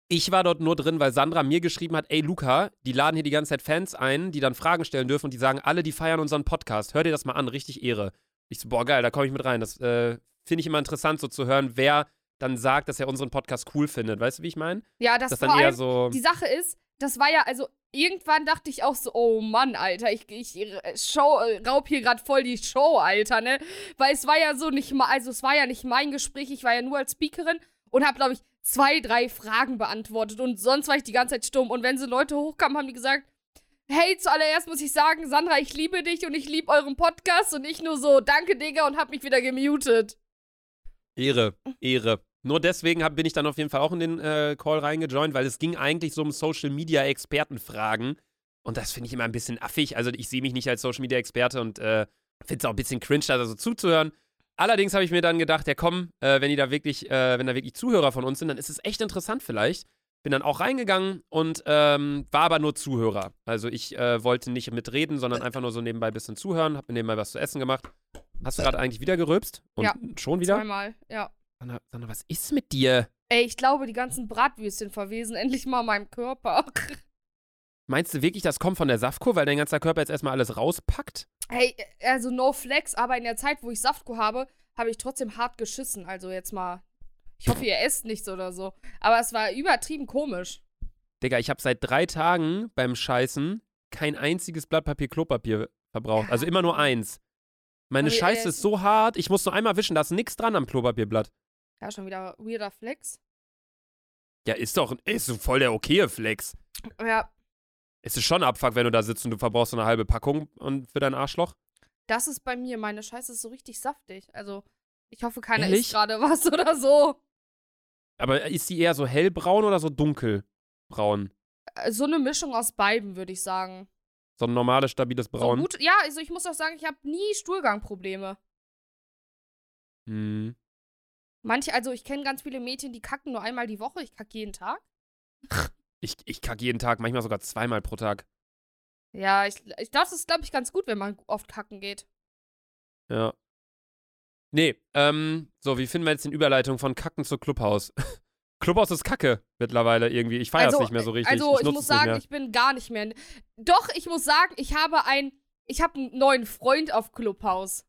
B: Ich war dort nur drin, weil Sandra mir geschrieben hat, ey Luca, die laden hier die ganze Zeit Fans ein, die dann Fragen stellen dürfen und die sagen, alle, die feiern unseren Podcast. Hör dir das mal an, richtig Ehre. Ich so, boah, geil, da komme ich mit rein. Das äh, finde ich immer interessant, so zu hören, wer dann sagt, dass er unseren Podcast cool findet. Weißt du, wie ich meine?
A: Ja, das,
B: Das dann eher so.
A: die Sache ist, das war ja, also irgendwann dachte ich auch so, oh Mann, Alter, ich, ich äh, show, äh, raub hier gerade voll die Show, Alter, ne? Weil es war ja so nicht mal, also es war ja nicht mein Gespräch, ich war ja nur als Speakerin und habe, glaube ich, zwei, drei Fragen beantwortet und sonst war ich die ganze Zeit stumm. Und wenn so Leute hochkamen, haben die gesagt, hey, zuallererst muss ich sagen, Sandra, ich liebe dich und ich liebe euren Podcast und ich nur so, danke, Digga, und hab mich wieder gemutet.
B: Ehre, Ehre. Nur deswegen hab, bin ich dann auf jeden Fall auch in den äh, Call reingejoint, weil es ging eigentlich so um Social Media Expertenfragen. Und das finde ich immer ein bisschen affig. Also ich sehe mich nicht als Social Media Experte und äh, finde es auch ein bisschen cringe, da so zuzuhören. Allerdings habe ich mir dann gedacht, ja komm, äh, wenn die da wirklich, äh, wenn da wirklich Zuhörer von uns sind, dann ist es echt interessant vielleicht. Bin dann auch reingegangen und ähm, war aber nur Zuhörer. Also ich äh, wollte nicht mitreden, sondern einfach nur so nebenbei ein bisschen zuhören, habe mir nebenbei was zu essen gemacht. Hast du gerade eigentlich wieder gerülpst? Und
A: Ja.
B: schon wieder?
A: Zweimal, ja.
B: Sandra, Sandra, was ist mit dir?
A: Ey, ich glaube, die ganzen Bratwürstchen verwesen endlich mal in meinem Körper.
B: Meinst du wirklich, das kommt von der Saftkur, weil dein ganzer Körper jetzt erstmal alles rauspackt?
A: Hey, also no flex, aber in der Zeit, wo ich Saftko habe, habe ich trotzdem hart geschissen. Also jetzt mal. Ich hoffe, ihr esst nichts oder so. Aber es war übertrieben komisch.
B: Digga, ich habe seit drei Tagen beim Scheißen kein einziges Blatt Papier Klopapier verbraucht.
A: Ja.
B: Also immer nur eins. Meine Scheiße
A: äh,
B: ist so hart, ich muss nur einmal wischen, da ist nichts dran am Klopapierblatt.
A: Ja, schon wieder weirder Flex.
B: Ja, ist doch, ist voll der okaye Flex.
A: Ja,
B: Es ist schon Abfuck, wenn du da sitzt und du verbrauchst so eine halbe Packung und für dein Arschloch.
A: das ist bei mir. Meine Scheiße ist so richtig saftig. Also, ich hoffe, keiner
B: Ehrlich?
A: isst gerade was oder so.
B: Aber ist die eher so hellbraun oder so dunkelbraun?
A: Äh, So eine Mischung aus beiden, würde ich sagen.
B: So ein normales, stabiles
A: So
B: Braun.
A: gut, ja, also ich muss auch sagen, ich habe nie Stuhlgangprobleme.
B: Hm.
A: Manche, also ich kenne ganz viele Mädchen, die kacken nur einmal die Woche. Ich kacke jeden Tag.
B: Ich, ich kacke jeden Tag, manchmal sogar zweimal pro Tag.
A: Ja, ich, ich das ist, glaube ich, ganz gut, wenn man oft kacken geht.
B: Ja. Nee, ähm, so, wie finden wir jetzt den Überleitung von Kacken zu Clubhaus? Clubhaus ist Kacke mittlerweile irgendwie. Ich feiere es nicht mehr so richtig.
A: Also, ich,
B: nutze
A: muss sagen, ich bin gar nicht mehr. Doch, ich muss sagen, ich habe ein. Ich habe einen neuen Freund auf Clubhaus.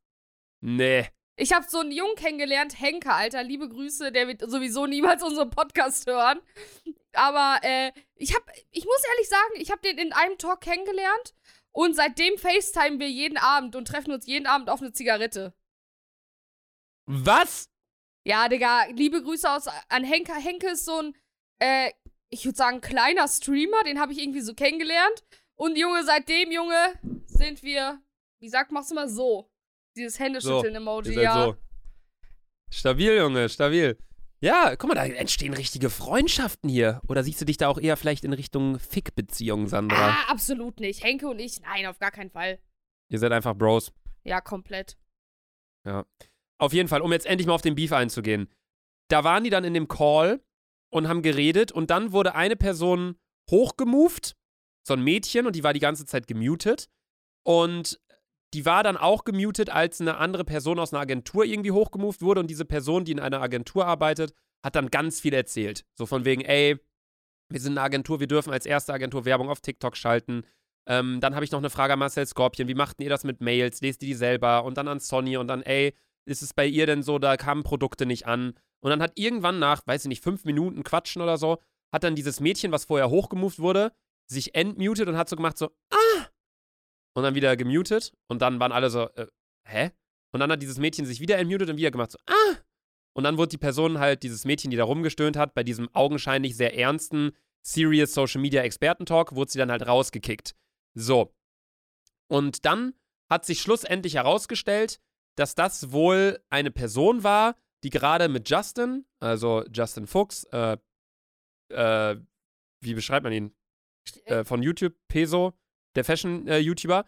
B: Nee.
A: Ich habe so einen Jungen kennengelernt, Henker, Alter, liebe Grüße, der wird sowieso niemals unseren Podcast hören. Aber äh, ich habe, ich muss ehrlich sagen, ich habe den in einem Talk kennengelernt und seitdem FaceTime wir jeden Abend und treffen uns jeden Abend auf eine Zigarette.
B: Was?
A: Ja, Digga, liebe Grüße aus, an Henker. Henke ist so ein, äh, ich würde sagen, kleiner Streamer, den habe ich irgendwie so kennengelernt. Und Junge, seitdem, Junge, sind wir, wie sagt, machst du mal so. Dieses Händeschütteln-Emoji,
B: seid
A: ja.
B: so. Stabil, Junge, stabil. Ja, guck mal, da entstehen richtige Freundschaften hier. Oder siehst du dich da auch eher vielleicht in Richtung Fick-Beziehung, Sandra?
A: Ah, absolut nicht. Henke und ich, nein, auf gar keinen Fall.
B: Ihr seid einfach Bros.
A: Ja, komplett.
B: Ja. Auf jeden Fall, um jetzt endlich mal auf den Beef einzugehen. Da waren die dann in dem Call und haben geredet und dann wurde eine Person hochgemoved, so ein Mädchen, und die war die ganze Zeit gemutet. Und die war dann auch gemutet, als eine andere Person aus einer Agentur irgendwie hochgemoved wurde und diese Person, die in einer Agentur arbeitet, hat dann ganz viel erzählt. So von wegen, ey, wir sind eine Agentur, wir dürfen als erste Agentur Werbung auf TikTok schalten. Ähm, dann habe ich noch eine Frage an Marcel Scorpion. Wie machten ihr das mit Mails? Lest ihr die selber? Und dann an Sonny und dann, ey, ist es bei ihr denn so, da kamen Produkte nicht an? Und dann hat irgendwann nach, weiß ich nicht, fünf Minuten Quatschen oder so, hat dann dieses Mädchen, was vorher hochgemoved wurde, sich entmutet und hat so gemacht, so, ah! Und dann wieder gemutet. Und dann waren alle so, äh, hä? Und dann hat dieses Mädchen sich wieder entmutet und wieder gemacht, so, ah! Und dann wurde die Person halt, dieses Mädchen, die da rumgestöhnt hat, bei diesem augenscheinlich sehr ernsten, serious Social Media Experten-Talk, wurde sie dann halt rausgekickt. So. Und dann hat sich schlussendlich herausgestellt, dass das wohl eine Person war, die gerade mit Justin, also Justin Fuchs, äh, äh, wie beschreibt man ihn? Äh, von YouTube, Peso, der Fashion-YouTuber,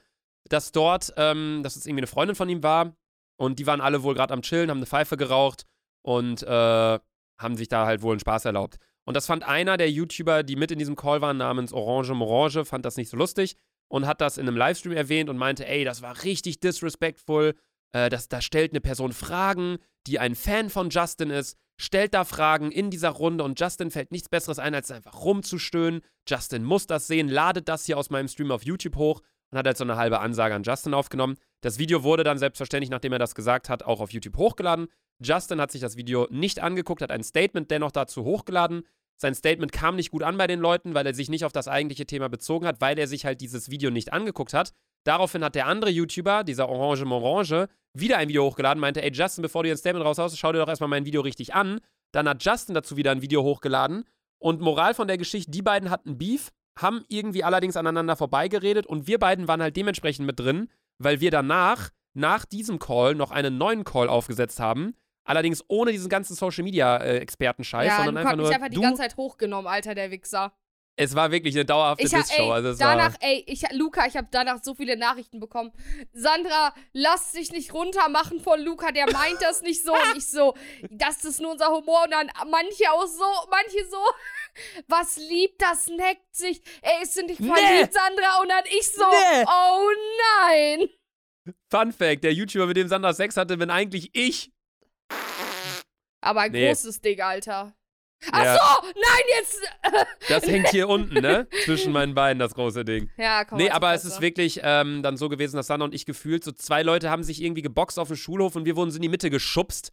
B: dass dort, ähm, dass es irgendwie eine Freundin von ihm war und die waren alle wohl gerade am Chillen, haben eine Pfeife geraucht und äh, haben sich da halt wohl einen Spaß erlaubt. Und das fand einer der YouTuber, die mit in diesem Call waren, namens Orange Morange, fand das nicht so lustig und hat das in einem Livestream erwähnt und meinte, ey, das war richtig disrespectful, äh, das, da stellt eine Person Fragen, die ein Fan von Justin ist. stellt da Fragen in dieser Runde und Justin fällt nichts Besseres ein, als einfach rumzustöhnen. Justin muss das sehen, ladet das hier aus meinem Stream auf YouTube hoch und hat halt so eine halbe Ansage an Justin aufgenommen. Das Video wurde dann selbstverständlich, nachdem er das gesagt hat, auch auf YouTube hochgeladen. Justin hat sich das Video nicht angeguckt, hat ein Statement dennoch dazu hochgeladen. Sein Statement kam nicht gut an bei den Leuten, weil er sich nicht auf das eigentliche Thema bezogen hat, weil er sich halt dieses Video nicht angeguckt hat. Daraufhin hat der andere YouTuber, dieser Orange Morange, wieder ein Video hochgeladen, meinte, ey Justin, bevor du ein Statement raushaust, schau dir doch erstmal mein Video richtig an. Dann hat Justin dazu wieder ein Video hochgeladen. Und Moral von der Geschichte, die beiden hatten Beef, haben irgendwie allerdings aneinander vorbeigeredet und wir beiden waren halt dementsprechend mit drin, weil wir danach, nach diesem Call, noch einen neuen Call aufgesetzt haben. Allerdings ohne diesen ganzen Social Media äh, Expertenscheiß,
A: Ja,
B: sondern einfach nur
A: einfach die ganze Zeit hochgenommen, Alter, der Wichser.
B: Es war wirklich eine dauerhafte
A: Ich hab,
B: Diss-Show.
A: ey,
B: Also
A: danach, ey, ich, Luca, ich habe danach so viele Nachrichten bekommen. Sandra, lass dich nicht runtermachen von Luca, der meint das nicht so. Und ich so, das ist nur unser Humor. Und dann manche auch so, manche so, was liebt, das neckt sich. Ey, ist du nicht
B: Nee.
A: verliebt, Sandra? Und dann ich so,
B: Nee.
A: oh nein.
B: Fun Fact: Der YouTuber, mit dem Sandra Sex hatte, bin eigentlich ich.
A: Aber ein
B: Nee.
A: großes Ding, Alter. Ach
B: Ja.
A: so, nein, jetzt.
B: Das hängt hier unten, ne? Zwischen meinen Beinen, das große Ding.
A: Ja, komm.
B: Nee,
A: halt
B: aber es ist wirklich ähm, dann so gewesen, dass Sandra und ich gefühlt, so zwei Leute haben sich irgendwie geboxt auf dem Schulhof und wir wurden so in die Mitte geschubst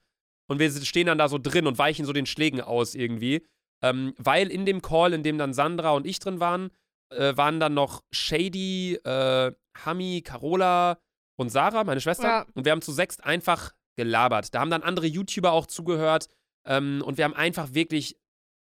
B: und wir stehen dann da so drin und weichen so den Schlägen aus irgendwie. Ähm, weil in dem Call, in dem dann Sandra und ich drin waren, äh, waren dann noch Shady, äh, Hami, Carola und Sarah, meine Schwester.
A: Ja.
B: Und wir haben zu sechst einfach gelabert. Da haben dann andere YouTuber auch zugehört ähm, und wir haben einfach wirklich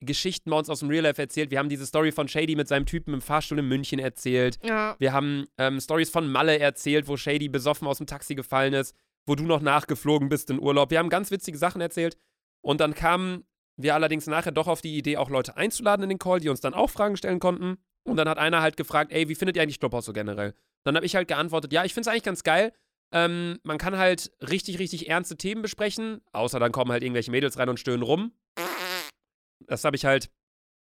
B: Geschichten bei uns aus dem Real Life erzählt. Wir haben diese Story von Shady mit seinem Typen im Fahrstuhl in München erzählt.
A: Ja.
B: Wir haben ähm, Stories von Malle erzählt, wo Shady besoffen aus dem Taxi gefallen ist, wo du noch nachgeflogen bist in Urlaub. Wir haben ganz witzige Sachen erzählt. Und dann kamen wir allerdings nachher doch auf die Idee, auch Leute einzuladen in den Call, die uns dann auch Fragen stellen konnten. Und dann hat einer halt gefragt, ey, wie findet ihr eigentlich Clubhouse so generell? Dann habe ich halt geantwortet, ja, ich finde es eigentlich ganz geil. Ähm, man kann halt richtig, richtig ernste Themen besprechen, außer dann kommen halt irgendwelche Mädels rein und stöhnen rum. Das habe ich halt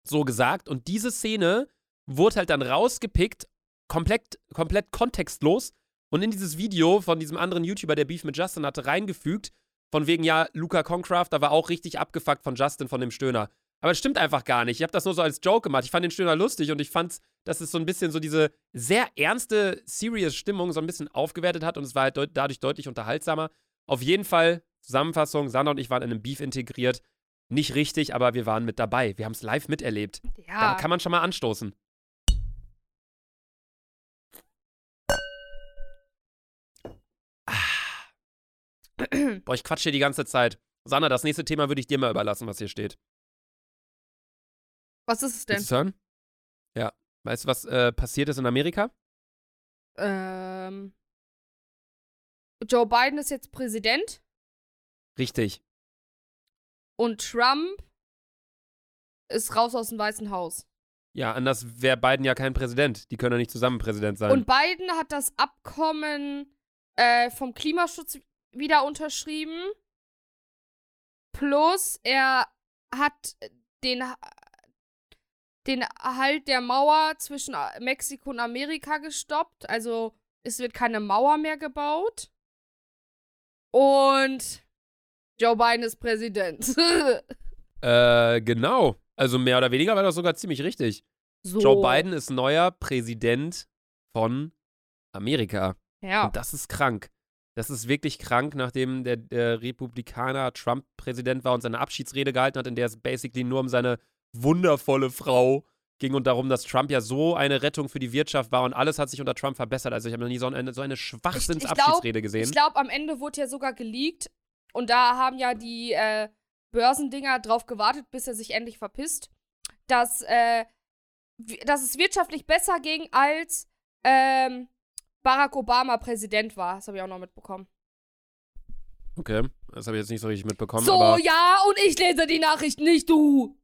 B: so gesagt. Und diese Szene wurde halt dann rausgepickt, komplett, komplett kontextlos und in dieses Video von diesem anderen YouTuber, der Beef mit Justin hatte, reingefügt. Von wegen, ja, Luca Concraft, da war auch richtig abgefuckt von Justin, von dem Stöhner. Aber es stimmt einfach gar nicht. Ich habe das nur so als Joke gemacht. Ich fand den Stöhner lustig und ich fand, dass es so ein bisschen so diese sehr ernste, serious Stimmung so ein bisschen aufgewertet hat und es war halt deut dadurch deutlich unterhaltsamer. Auf jeden Fall, Zusammenfassung, Sandra und ich waren in einem Beef integriert. Nicht richtig, aber wir waren mit dabei. Wir haben es live miterlebt.
A: Ja.
B: Da kann man schon mal anstoßen. Ah. Boah, ich quatsche hier die ganze Zeit. Sandra, das nächste Thema würde ich dir mal überlassen, was hier steht.
A: Was ist es denn?
B: Hören? Ja. Weißt du, was äh, passiert ist in Amerika?
A: Ähm. Joe Biden ist jetzt Präsident
B: Richtig.
A: und Trump ist raus aus dem Weißen Haus.
B: Ja, anders wäre Biden ja kein Präsident. Die können ja nicht zusammen Präsident sein.
A: Und Biden hat das Abkommen äh, vom Klimaschutz wieder unterschrieben. Plus er hat den, den Erhalt der Mauer zwischen Mexiko und Amerika gestoppt. Also es wird keine Mauer mehr gebaut. Und Joe Biden ist Präsident.
B: äh, genau. Also mehr oder weniger war das sogar ziemlich richtig.
A: so.
B: Joe Biden ist neuer Präsident von Amerika.
A: Ja.
B: Und das ist krank. Das ist wirklich krank, nachdem der, der Republikaner Trump Präsident war und seine Abschiedsrede gehalten hat, in der es basically nur um seine wundervolle Frau ging und darum, dass Trump ja so eine Rettung für die Wirtschaft war und alles hat sich unter Trump verbessert. Also ich habe noch nie so eine, so eine Schwachsinns-Abschiedsrede gesehen.
A: Ich glaube, am Ende wurde ja sogar geleakt. Und da haben ja die äh, Börsendinger drauf gewartet, bis er sich endlich verpisst. Dass, äh, dass es wirtschaftlich besser ging, als ähm, Barack Obama Präsident war. Das habe ich auch noch mitbekommen.
B: Okay, das habe ich jetzt nicht so richtig mitbekommen,
A: so,
B: aber
A: ja, und ich lese die Nachricht nicht, du.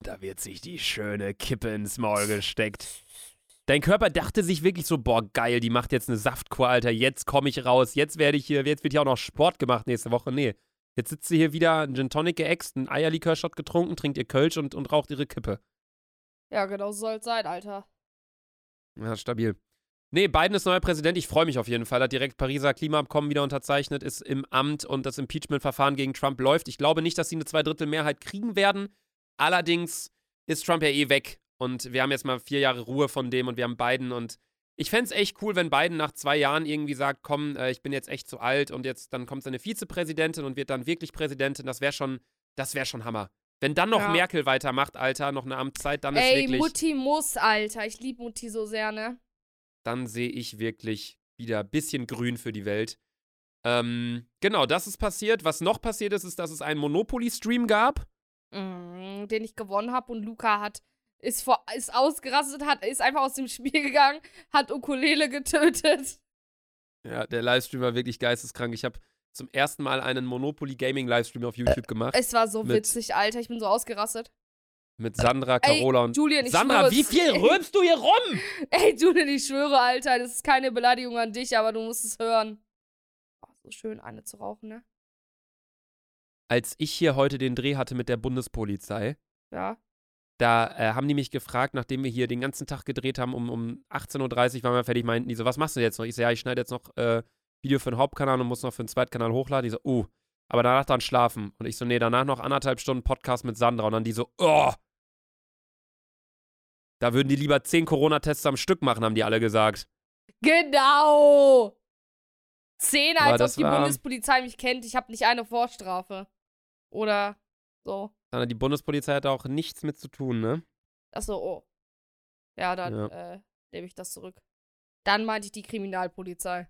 B: Da wird sich die schöne Kippe ins Maul gesteckt. Dein Körper dachte sich wirklich so, boah, geil, die macht jetzt eine Saftkur, Alter, jetzt komme ich raus, jetzt werde ich hier, jetzt wird hier auch noch Sport gemacht nächste Woche. Nee, jetzt sitzt sie hier wieder, einen Gin Tonic geäxt, einen Eierlikör-Shot getrunken, trinkt ihr Kölsch und, und raucht ihre Kippe.
A: Ja, genau so soll es sein, Alter.
B: Ja, stabil. Nee, Biden ist neuer Präsident. Ich freue mich auf jeden Fall. Er hat direkt Pariser Klimaabkommen wieder unterzeichnet, ist im Amt und das Impeachment-Verfahren gegen Trump läuft. Ich glaube nicht, dass sie eine Zweidrittelmehrheit kriegen werden. Allerdings ist Trump ja eh weg. Und wir haben jetzt mal vier Jahre Ruhe von dem und wir haben Biden. Und ich fände es echt cool, wenn Biden nach zwei Jahren irgendwie sagt: Komm, äh, ich bin jetzt echt zu alt und jetzt dann kommt seine Vizepräsidentin und wird dann wirklich Präsidentin. Das wäre schon, das wäre schon Hammer. Wenn dann noch
A: Ja.
B: Merkel weitermacht, Alter, noch eine Amtszeit, dann ist
A: Ey,
B: wirklich.
A: Mutti muss, Alter. Ich liebe Mutti so sehr, ne?
B: dann sehe ich wirklich wieder ein bisschen grün für die Welt. Ähm, genau, das ist passiert. Was noch passiert ist, ist, dass es einen Monopoly-Stream gab.
A: Mm, den ich gewonnen habe und Luca hat ist vor ist ausgerastet, hat ist einfach aus dem Spiel gegangen, hat Ukulele getötet.
B: Ja, der Livestream war wirklich geisteskrank. Ich habe zum ersten Mal einen Monopoly Gaming Livestream auf YouTube gemacht.
A: Es war so witzig, Alter. Ich bin so ausgerastet.
B: Mit Sandra,
A: Ey,
B: Carola und.
A: Julian, ich
B: Sandra, wie viel rülpst du hier rum?
A: Ey, Julian, ich schwöre, Alter, das ist keine Beleidigung an dich, aber du musst es hören. Oh, so schön, eine zu rauchen, ne?
B: Als ich hier heute den Dreh hatte mit der Bundespolizei,
A: Ja.
B: da äh, haben die mich gefragt, nachdem wir hier den ganzen Tag gedreht haben, um, um 18.30 Uhr waren wir fertig, meinten die so, was machst du jetzt noch? Ich so, ja, ich schneide jetzt noch äh, Video für den Hauptkanal und muss noch für den Zweitkanal hochladen. Die so, uh, aber danach dann schlafen. Und ich so, nee, danach noch anderthalb Stunden Podcast mit Sandra. Und dann die so, oh. Da würden die lieber zehn Corona-Tests am Stück machen, haben die alle gesagt.
A: Genau! Zehn, als ob die
B: war-
A: Bundespolizei mich kennt. Ich habe nicht eine Vorstrafe. Oder so.
B: Die Bundespolizei hat da auch nichts mit zu tun, ne?
A: Achso, oh. Ja, dann
B: Ja.
A: äh, nehme ich das zurück. Dann meinte ich die Kriminalpolizei.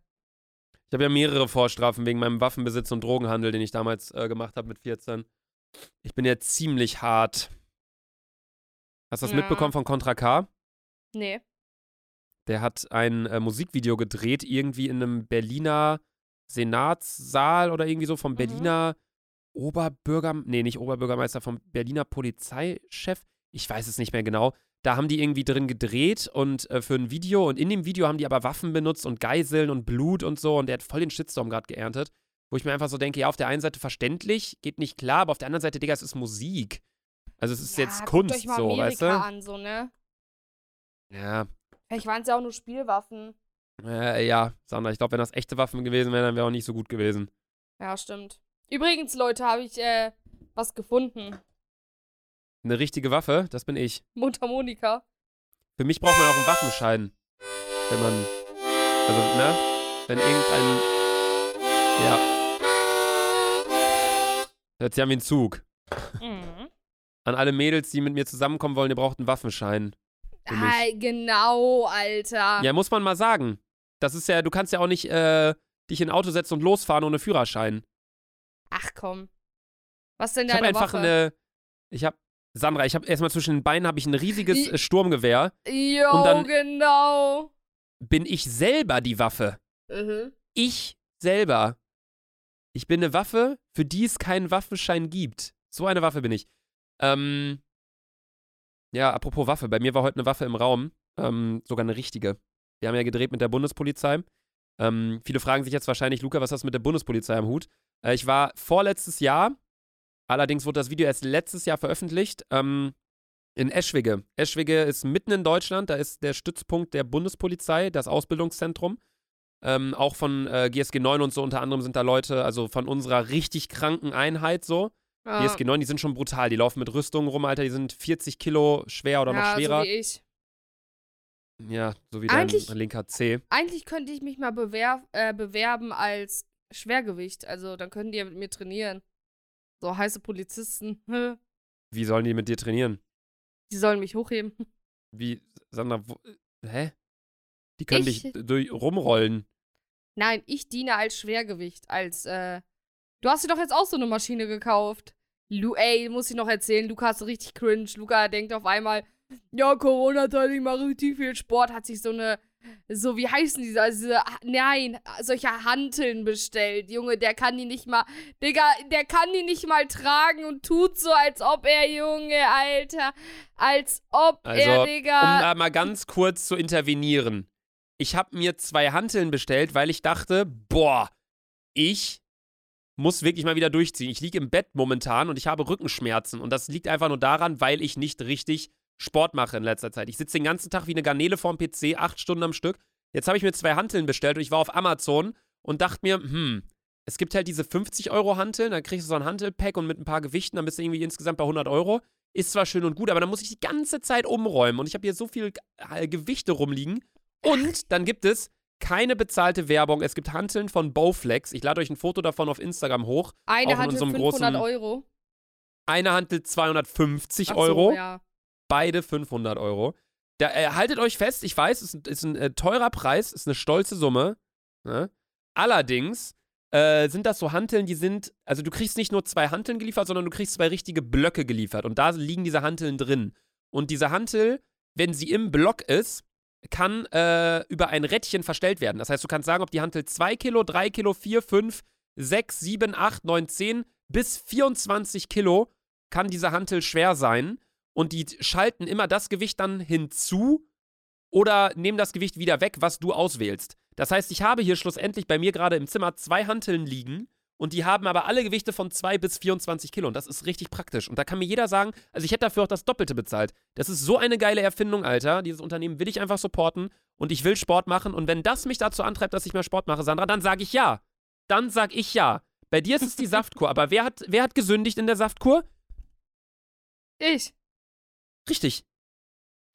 B: Ich habe ja mehrere Vorstrafen wegen meinem Waffenbesitz und Drogenhandel, den ich damals äh, gemacht habe mit 14. Ich bin ja ziemlich hart. Hast du das
A: Ja.
B: mitbekommen von Contra K?
A: Nee.
B: Der hat ein äh, Musikvideo gedreht, irgendwie in einem Berliner Senatssaal oder irgendwie so vom
A: Mhm.
B: Berliner Oberbürger, nee, nicht Oberbürgermeister, vom Berliner Polizeichef. Ich weiß es nicht mehr genau. Da haben die irgendwie drin gedreht und äh, für ein Video und in dem Video haben die aber Waffen benutzt und Geiseln und Blut und so und der hat voll den Shitstorm gerade geerntet. Wo ich mir einfach so denke, ja, auf der einen Seite verständlich, geht nicht klar, aber auf der anderen Seite, Digga, es ist Musik. Also es ist
A: ja,
B: jetzt Kunst,
A: euch mal
B: so,
A: Amerika
B: weißt du?
A: an, so, ne?
B: Ja,
A: Vielleicht waren es ja auch nur Spielwaffen.
B: Äh, ja, Sandra, ich glaube, wenn das echte Waffen gewesen wären, dann wäre auch nicht so gut gewesen.
A: Ja, stimmt. Übrigens, Leute, habe ich äh, was gefunden.
B: Eine richtige Waffe, das bin ich.
A: Mundharmonika.
B: Für mich braucht man auch einen Waffenschein. Wenn man. Also, ne? Wenn irgendein. Ja. Hört sich an wie ein Zug.
A: Mhm.
B: An alle Mädels, die mit mir zusammenkommen wollen, ihr braucht einen Waffenschein.
A: Ah, genau, Alter.
B: Ja, muss man mal sagen. Das ist ja, du kannst ja auch nicht äh, dich in ein Auto setzen und losfahren ohne Führerschein.
A: Ach komm. Was denn
B: Ich habe
A: deine
B: einfach
A: Waffe?
B: eine. Ich habe. Sandra, ich habe erstmal zwischen den Beinen habe ich ein riesiges äh, Sturmgewehr.
A: Jo,
B: und dann-
A: genau.
B: Bin ich selber die Waffe?
A: Mhm.
B: Ich selber. Ich bin eine Waffe, für die es keinen Waffenschein gibt. So eine Waffe bin ich. Ähm. Ja, apropos Waffe. Bei mir war heute eine Waffe im Raum. Ähm, sogar eine richtige. Wir haben ja gedreht mit der Bundespolizei. Ähm, viele fragen sich jetzt wahrscheinlich, Luca, was hast du mit der Bundespolizei am Hut? Äh, ich war vorletztes Jahr, allerdings wurde das Video erst letztes Jahr veröffentlicht, ähm, in Eschwege. Eschwege ist mitten in Deutschland, da ist der Stützpunkt der Bundespolizei, das Ausbildungszentrum. Ähm, auch von äh, GSG 9 und so unter anderem sind da Leute, also von unserer richtig kranken Einheit so.
A: Ja.
B: GSG 9, die sind schon brutal, die laufen mit Rüstungen rum, Alter, die sind 40 Kilo schwer oder
A: ja,
B: noch schwerer.
A: So wie ich.
B: ja, so wie dein
A: Eigentlich-
B: linker C.
A: Eigentlich könnte ich mich mal bewer äh, bewerben als Schwergewicht. Also dann könnten die ja mit mir trainieren. So heiße Polizisten.
B: Wie sollen die mit dir trainieren?
A: Die sollen mich hochheben.
B: Wie, Sandra, wo, hä? Die können
A: Ich-
B: dich durch, rumrollen.
A: Nein, ich diene als Schwergewicht. Als, äh. Du hast dir doch jetzt auch so eine Maschine gekauft. Lu, ey, muss ich noch erzählen, Luca ist richtig cringe. Luca denkt auf einmal, ja, Corona-Zeit, ich mache richtig viel Sport, hat sich so eine, so, wie heißen diese, also, nein, solche Hanteln bestellt. Junge, der kann die nicht mal, Digga, der kann die nicht mal tragen und tut so, als ob er, Junge, Alter, als ob
B: Also,
A: er,
B: Um
A: Digga.
B: da mal ganz kurz zu intervenieren. Ich habe mir zwei Hanteln bestellt, weil ich dachte, boah, ich muss wirklich mal wieder durchziehen. Ich liege im Bett momentan und ich habe Rückenschmerzen. Und das liegt einfach nur daran, weil ich nicht richtig Sport mache in letzter Zeit. Ich sitze den ganzen Tag wie eine Garnele vorm PC, acht Stunden am Stück. Jetzt habe ich mir zwei Hanteln bestellt und ich war auf Amazon und dachte mir, hm, es gibt halt diese 50 Euro Hanteln, dann kriegst du so ein Hantelpack und mit ein paar Gewichten, dann bist du irgendwie insgesamt bei 100 Euro. Ist zwar schön und gut, aber dann muss ich die ganze Zeit umräumen und ich habe hier so viel äh, Gewichte rumliegen. Und dann gibt es keine bezahlte Werbung. Es gibt Hanteln von Bowflex. Ich lade euch ein Foto davon auf Instagram hoch.
A: Eine
B: unserem
A: 500
B: großen-
A: Euro.
B: Eine Hantel 250
A: Ach so,
B: Euro,
A: ja.
B: Beide 500 Euro. Da, äh, haltet euch fest, ich weiß, es ist, ist ein äh, teurer Preis, ist eine stolze Summe. Ne? Allerdings äh, sind das so Hanteln, die sind, also du kriegst nicht nur zwei Hanteln geliefert, sondern du kriegst zwei richtige Blöcke geliefert. Und da liegen diese Hanteln drin. Und diese Hantel, wenn sie im Block ist, kann äh, über ein Rädchen verstellt werden. Das heißt, du kannst sagen, ob die Hantel 2 Kilo, 3 Kilo, 4, 5, 6, 7, 8, 9, 10 bis 24 Kilo kann diese Hantel schwer sein. Und die schalten immer das Gewicht dann hinzu oder nehmen das Gewicht wieder weg, was du auswählst. Das heißt, ich habe hier schlussendlich bei mir gerade im Zimmer zwei Hanteln liegen und die haben aber alle Gewichte von 2 bis 24 Kilo und das ist richtig praktisch. Und da kann mir jeder sagen, also ich hätte dafür auch das Doppelte bezahlt. Das ist so eine geile Erfindung, Alter. Dieses Unternehmen will ich einfach supporten und ich will Sport machen und wenn das mich dazu antreibt, dass ich mehr Sport mache, Sandra, dann sage ich ja. Dann sage ich ja. Bei dir ist es die Saftkur, aber wer hat, wer hat gesündigt in der Saftkur?
A: Ich.
B: Richtig.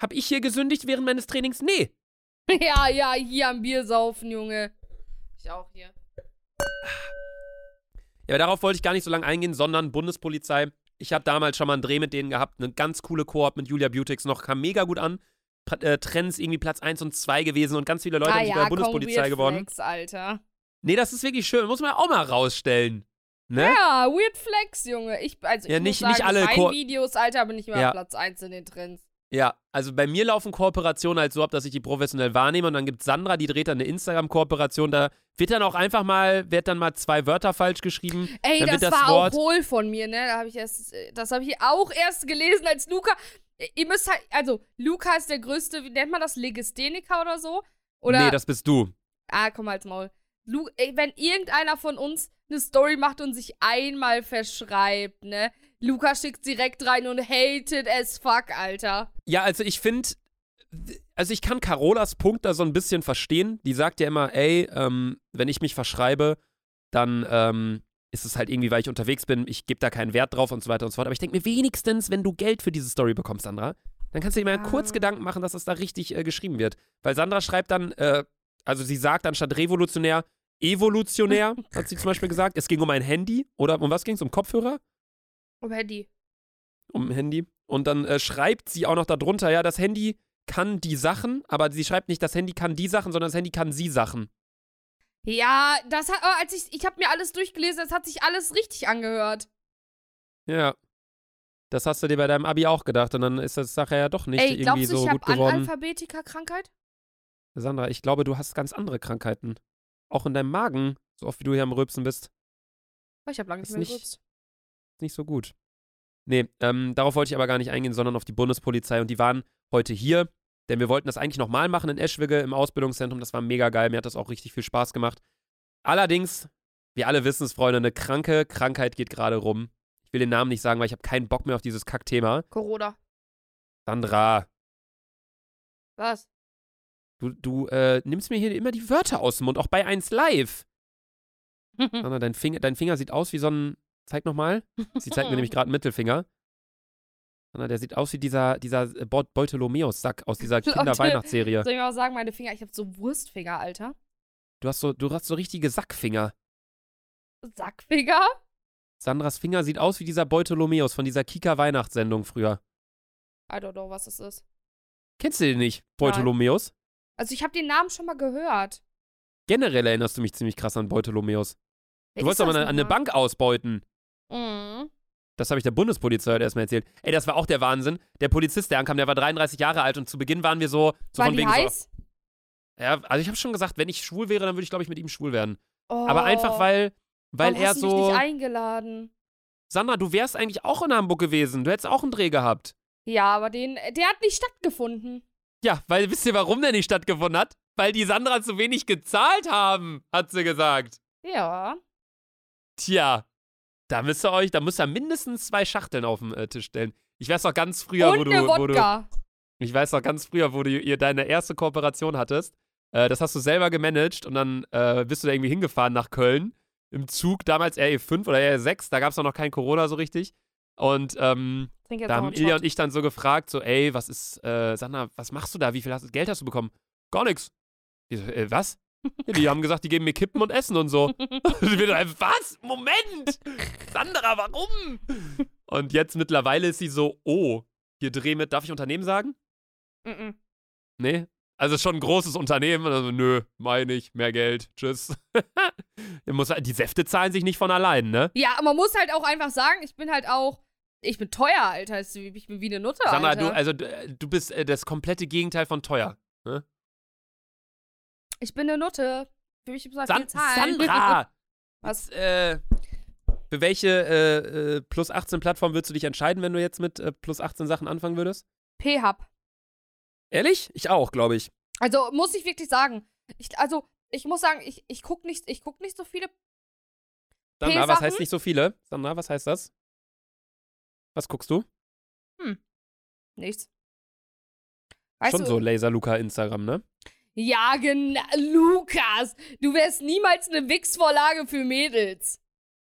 B: Hab ich hier gesündigt während meines Trainings? Nee.
A: Ja, ja, hier am Bier saufen, Junge. Ich auch hier.
B: Ja, aber darauf wollte ich gar nicht so lange eingehen, sondern Bundespolizei. Ich habe damals schon mal einen Dreh mit denen gehabt, eine ganz coole Koop mit Julia Beautix noch, kam mega gut an. Äh, Trends irgendwie Platz 1 und 2 gewesen und ganz viele Leute
A: ah
B: haben sich bei
A: ja,
B: der Bundespolizei
A: komm,
B: gewonnen.
A: Flex, Alter.
B: Nee, das ist wirklich schön, muss man auch mal rausstellen. Ne?
A: Ja, Weird Flex, Junge. Ich, also, ich
B: Ja,
A: muss
B: nicht-
A: sagen,
B: nicht alle
A: Mein
B: Ko-
A: Videos, Alter, bin ich immer
B: Ja.
A: Platz 1 in den Trends.
B: Ja, also bei mir laufen Kooperationen halt so ab, dass ich die professionell wahrnehme und dann gibt Sandra, die dreht dann eine Instagram-Kooperation, da wird dann auch einfach mal, wird dann mal zwei Wörter falsch geschrieben.
A: Ey, das,
B: das
A: war
B: Wort-
A: auch hohl von mir, ne? Da habe ich erst, das habe ich auch erst gelesen als Luca. Ihr müsst halt, also, Luca ist der größte, wie nennt man das, Legistheniker oder so? Oder,
B: nee, das bist du.
A: ah, komm halt's Maul. Lu ey, wenn irgendeiner von uns eine Story macht und sich einmal verschreibt, ne? Luca schickt direkt rein und hated as fuck, Alter.
B: Ja, also ich finde, also ich kann Carolas Punkt da so ein bisschen verstehen. Die sagt ja immer, ey, ähm, wenn ich mich verschreibe, dann ähm, ist es halt irgendwie, weil ich unterwegs bin, ich gebe da keinen Wert drauf und so weiter und so fort. Aber ich denke mir wenigstens, wenn du Geld für diese Story bekommst, Sandra, dann kannst du dir mal
A: Ah.
B: kurz Gedanken machen, dass das da richtig äh, geschrieben wird. Weil Sandra schreibt dann, äh, also sie sagt anstatt revolutionär, evolutionär, hat sie zum Beispiel gesagt. Es ging um ein Handy oder um was ging es? Um Kopfhörer?
A: Oh, Handy.
B: um Handy. Und dann äh, schreibt sie auch noch darunter, ja, das Handy kann die Sachen, aber sie schreibt nicht, das Handy kann die Sachen, sondern das Handy kann sie Sachen.
A: Ja, das hat, aber als ich, ich habe mir alles durchgelesen, das hat sich alles richtig angehört.
B: Ja. Das hast du dir bei deinem Abi auch gedacht und dann ist das Sache ja doch nicht
A: Ey,
B: irgendwie
A: glaubst du,
B: so
A: ich
B: gut
A: habe
B: geworden.
A: Analphabetiker-Krankheit?
B: Sandra, ich glaube, du hast ganz andere Krankheiten. Auch in deinem Magen, so oft wie du hier am Rülpsen bist.
A: Oh, Ich habe lange nicht mehr
B: nicht-
A: gerülpst.
B: Ist nicht so gut. Nee, ähm, darauf wollte ich aber gar nicht eingehen, sondern auf die Bundespolizei und die waren heute hier, denn wir wollten das eigentlich nochmal machen in Eschwege im Ausbildungszentrum. Das war mega geil, mir hat das auch richtig viel Spaß gemacht. Allerdings, wir alle wissen es, Freunde, eine kranke Krankheit geht gerade rum. Ich will den Namen nicht sagen, weil ich habe keinen Bock mehr auf dieses Kackthema.
A: Corona.
B: Sandra,
A: Was?
B: Du, du äh, nimmst mir hier immer die Wörter aus dem Mund, auch bei 1 Live. Sandra, dein Finger, dein Finger sieht aus wie so ein. Zeig nochmal. Sie zeigt mir nämlich gerade einen Mittelfinger. Sandra, der sieht aus wie dieser, dieser äh, Beut- Beutelomeus-Sack aus dieser. Kinderweihnachtsserie.
A: Soll ich mal sagen, meine Finger, ich habe so Wurstfinger, Alter.
B: Du hast so, du hast so richtige Sackfinger.
A: Sackfinger?
B: Sandras Finger sieht aus wie dieser Beutelomeus von dieser Kika-Weihnachtssendung früher.
A: I don't know, was das ist.
B: Kennst du den nicht, Beutelomeus?
A: Also, ich habe den Namen schon mal gehört.
B: Generell erinnerst du mich ziemlich krass an Beutelomeus.
A: Wer
B: Du wolltest aber eine, eine? Bank ausbeuten.
A: Mhm.
B: Das habe ich der Bundespolizei heute erstmal erzählt. Ey, das war auch der Wahnsinn. Der Polizist, der ankam, der war 33 Jahre alt und zu Beginn waren wir so, so
A: Waren
B: von wegen
A: heiß?
B: so. Ja, also ich habe schon gesagt, wenn ich schwul wäre, dann würde ich, glaube ich, mit ihm schwul werden.
A: Oh,
B: Aber einfach, weil, weil
A: warum
B: er
A: hast du mich
B: so.
A: nicht eingeladen?
B: Sandra, du wärst eigentlich auch in Hamburg gewesen. Du hättest auch einen Dreh gehabt.
A: Ja, aber den, der hat nicht stattgefunden.
B: Ja, weil wisst ihr, warum der nicht stattgefunden hat? Weil die Sandra zu wenig gezahlt haben, hat sie gesagt.
A: Ja.
B: Tja, da müsst ihr euch, da müsst ihr mindestens zwei Schachteln auf den äh, Tisch stellen. Ich weiß noch ganz früher,
A: Und
B: wo du, wo du, ich weiß noch ganz früher, wo du ihr deine erste Kooperation hattest. Äh, das hast du selber gemanagt und dann äh, bist du da irgendwie hingefahren nach Köln im Zug, damals RE5 oder RE6, da gab es noch kein Corona so richtig. Und ähm,
A: Trink jetzt
B: da haben Ilja und ich dann so gefragt, so, ey, was ist, äh, Sandra, was machst du da? Wie viel hast, Geld hast du bekommen? Gar nichts. Die so, äh, was? Ja, die haben gesagt, die geben mir Kippen und Essen und so. Und wir dann, was? Moment! Sandra, warum? Und jetzt mittlerweile ist sie so, oh, hier dreh mit, darf ich Unternehmen sagen?
A: Mhm.
B: Nee. Also schon ein großes Unternehmen. Also, nö, meine ich, mehr Geld, tschüss. Muss, die Säfte zahlen sich nicht von allein, ne?
A: Ja, man muss halt auch einfach sagen, ich bin halt auch, ich bin teuer, Alter. Ich bin wie eine Nutte,
B: Sandra,
A: Alter.
B: du, also, du bist äh, das komplette Gegenteil von teuer.
A: ich bin eine Nutte. Für mich muss
B: San. Sandra!
A: Was?
B: Äh, für welche äh, äh, plus 18 Plattform würdest du dich entscheiden, wenn du jetzt mit äh, plus 18 Sachen anfangen würdest?
A: P-Hub.
B: Ehrlich? Ich auch, glaube ich.
A: Also, muss ich wirklich sagen. Ich, also, ich muss sagen, ich, ich gucke nicht, ich guck nicht so viele.
B: Sandra, was heißt nicht so viele? Sandra, was heißt das? Was guckst du?
A: Nichts. Weißt
B: Schon
A: du,
B: so Laser Luca Instagram, ne?
A: Ja, genau. Lukas, du wärst niemals eine Wix-Vorlage für Mädels.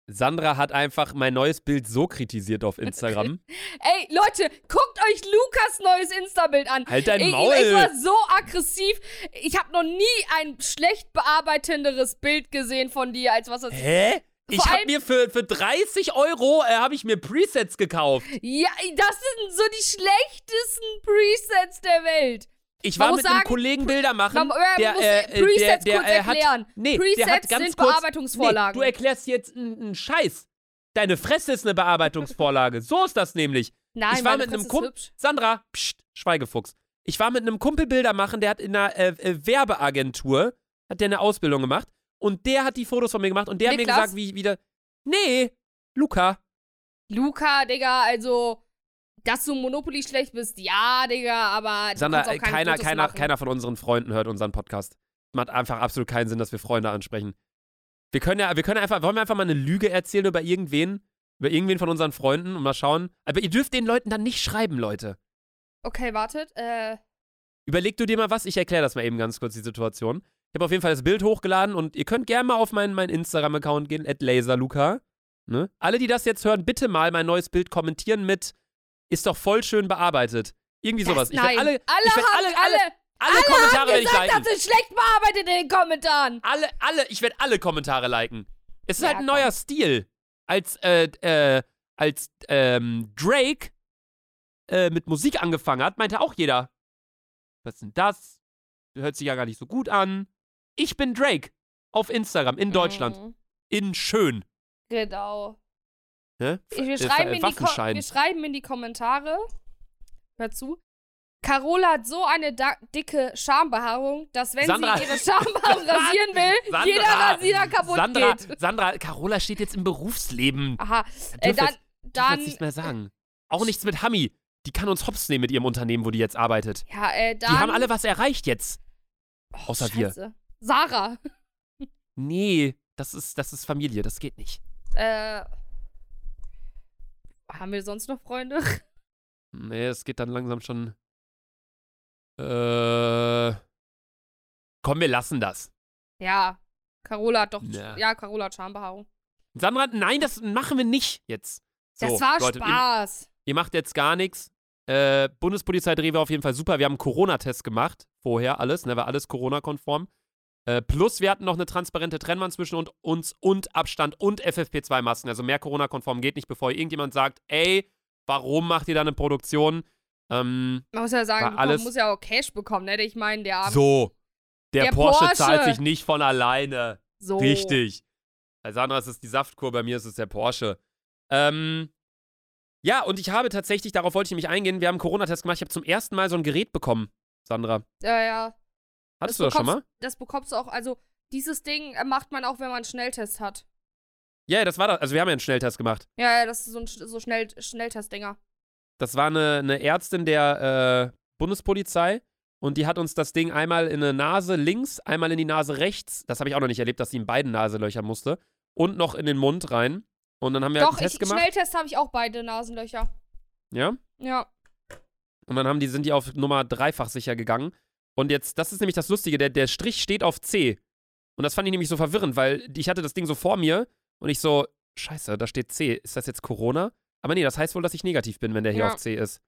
B: Sandra hat einfach mein neues Bild so kritisiert auf Instagram.
A: Ey, Leute, guckt euch Lukas neues Insta-Bild an.
B: halt dein
A: Ich,
B: Maul!
A: ich war so aggressiv. Ich habe noch nie ein schlecht bearbeitenderes Bild gesehen von dir, als was das
B: Hä? Ich
A: Vor
B: hab
A: allem-
B: mir für, für 30 Euro äh, habe ich mir Presets gekauft.
A: Ja, das sind so die schlechtesten Presets der Welt.
B: Ich
A: Man
B: war mit einem
A: sagen,
B: Kollegen Bilder machen.
A: Man, man
B: der,
A: muss
B: äh, äh,
A: Presets
B: der, der,
A: kurz
B: äh, hat,
A: erklären.
B: nee,
A: Presets
B: der hat ganz
A: sind
B: kurz,
A: Bearbeitungsvorlagen.
B: Nee, du erklärst jetzt einen Scheiß. Deine Fresse ist eine Bearbeitungsvorlage. so ist das nämlich.
A: Nein,
B: ich war mit einem Kumpel. Sandra, pst, Schweigefuchs. Ich war mit einem Kumpel Bilder machen, der hat in einer äh, äh, Werbeagentur, hat der eine Ausbildung gemacht und der hat die Fotos von mir gemacht und der hat
A: Niklas?
B: mir gesagt, wie ich wieder. Nee, Luca.
A: Luca, Digga, also, dass du Monopoly schlecht bist, ja, Digga, aber keine
B: keiner,
A: Fotos
B: keiner,
A: machen.
B: keiner von unseren Freunden hört unseren Podcast. Macht einfach absolut keinen Sinn, dass wir Freunde ansprechen. Wir können ja, wir können einfach, wollen wir einfach mal eine Lüge erzählen über irgendwen, über irgendwen von unsren Freunden und mal schauen. Aber ihr dürft den Leuten dann nicht schreiben, Leute.
A: Okay, wartet, äh,
B: Überleg du dir mal was, ich erkläre das mal eben ganz kurz, die Situation. Ich habe auf jeden Fall das Bild hochgeladen und ihr könnt gerne mal auf meinen, meinen Instagram-Account gehen, at laserluca. Ne? Alle, die das jetzt hören, bitte mal mein neues Bild kommentieren mit ist doch voll schön bearbeitet. Irgendwie sowas.
A: das,
B: Ich werd
A: nein,
B: alle,
A: alle
B: ich
A: haben,
B: alle,
A: alle,
B: alle, alle Kommentare
A: haben
B: werde ich
A: gesagt,
B: liken.
A: das ist schlecht bearbeitet in den Kommentaren.
B: Alle, alle, ich werde alle Kommentare liken. Es ist
A: Ja,
B: halt ein
A: komm.
B: neuer Stil. Als, äh, äh, als ähm, Drake äh, mit Musik angefangen hat, meinte auch jeder, was ist denn das? Hört sich ja gar nicht so gut an. Ich bin Drake. Auf Instagram, in Deutschland.
A: Mhm.
B: In schön.
A: Genau.
B: Ne?
A: Wir
B: Äh,
A: schreiben, in die wir schreiben in die Kommentare. Hör zu. Carola hat so eine dicke Schambehaarung, dass wenn
B: Sandra.
A: sie ihre Schambehaarung rasieren will,
B: Sandra.
A: jeder Rasierer kaputt
B: Sandra,
A: geht.
B: Sandra, Carola steht jetzt im Berufsleben.
A: Aha.
B: Da
A: Äh, dann,
B: dürfen
A: dann
B: nichts mehr sagen. Auch nichts mit Hami. Die kann uns hops nehmen mit ihrem Unternehmen, wo die jetzt arbeitet.
A: ja, äh, dann.
B: Die haben alle was erreicht jetzt.
A: Oh,
B: außer wir.
A: Sarah.
B: Nee, das ist, das ist Familie, das geht nicht.
A: Äh. Haben wir sonst noch Freunde?
B: Nee, es geht dann langsam schon. Äh. Komm, wir lassen das.
A: Ja. Carola hat doch.
B: Ja.
A: Ja, Carola hat Schambehaarung.
B: Sandra, nein, das machen wir nicht jetzt. So,
A: das war
B: Leute, Ihr,
A: Spaß.
B: ihr macht jetzt gar nichts. Äh, Bundespolizei Dreh war auf jeden Fall super. Wir haben einen Corona-Test gemacht. Vorher alles, ne, war alles Corona-konform. Äh, plus wir hatten noch eine transparente Trennwand zwischen und, uns und Abstand und FFP2-Masken. Also mehr Corona-konform geht nicht, bevor irgendjemand sagt, ey, warum macht ihr da eine Produktion? Ähm,
A: Man muss ja sagen, man muss ja auch Cash bekommen, ne? Ich meine, der Abend.
B: so. Der,
A: Der
B: Porsche,
A: Porsche.
B: zahlt sich nicht von alleine.
A: So.
B: Richtig. Bei Sandra ist es die Saftkur, bei mir ist es der Porsche. Ähm, ja, und ich habe tatsächlich, darauf wollte ich nämlich eingehen, wir haben einen Corona-Test gemacht, ich habe zum ersten Mal so ein Gerät bekommen, Sandra.
A: Ja, ja.
B: Hattest du das schon mal?
A: Das bekommst du auch, also dieses Ding äh, macht man auch, wenn man einen Schnelltest hat.
B: Ja, das war das. Also wir haben ja einen Schnelltest gemacht.
A: Ja, ja, das ist so ein so Schnell Schnelltestdinger.
B: Das war eine, eine Ärztin der äh, Bundespolizei und die hat uns das Ding einmal in eine Nase links, einmal in die Nase rechts. Das habe ich auch noch nicht erlebt, dass sie in beiden Naselöcher musste. Und noch in den Mund rein. Und dann haben wir
A: Doch,
B: halt einen Test
A: ich,
B: gemacht.
A: Schnelltest habe ich auch beide Nasenlöcher.
B: Ja.
A: Ja.
B: Und dann haben die, sind die auf Nummer dreifach sicher gegangen. Und jetzt, das ist nämlich das Lustige, der, der Strich steht auf C. Und das fand ich nämlich so verwirrend, weil ich hatte das Ding so vor mir und ich so, scheiße, da steht C. Ist das jetzt Corona? Aber nee, das heißt wohl, dass ich negativ bin, wenn der hier
A: Ja.
B: auf C ist.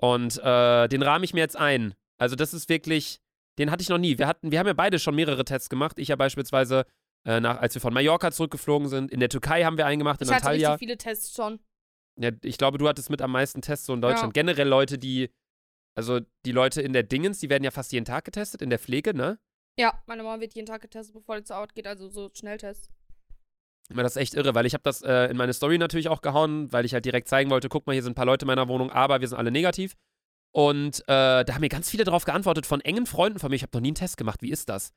B: Und äh, den rahme ich mir jetzt ein. Also das ist wirklich, den hatte ich noch nie. Wir, hatten, wir haben ja beide schon mehrere Tests gemacht. Ich ja beispielsweise, äh, nach, als wir von Mallorca zurückgeflogen sind. In der Türkei haben wir einen gemacht, in
A: Ich hatte
B: Antalya.
A: richtig viele Tests schon.
B: Ja, ich glaube, du hattest mit am meisten Tests so in Deutschland.
A: Ja.
B: Generell Leute, die, also die Leute in der Dingens, die werden ja fast jeden Tag getestet, in der Pflege, ne?
A: Ja, meine Mama wird jeden Tag getestet, bevor die zur Arbeit geht, also so Schnelltests.
B: Aber das ist echt irre, weil ich habe das äh, in meine Story natürlich auch gehauen, weil ich halt direkt zeigen wollte, guck mal, hier sind ein paar Leute in meiner Wohnung, aber wir sind alle negativ. Und äh, da haben mir ganz viele darauf geantwortet von engen Freunden von mir, ich habe noch nie einen Test gemacht, wie ist das?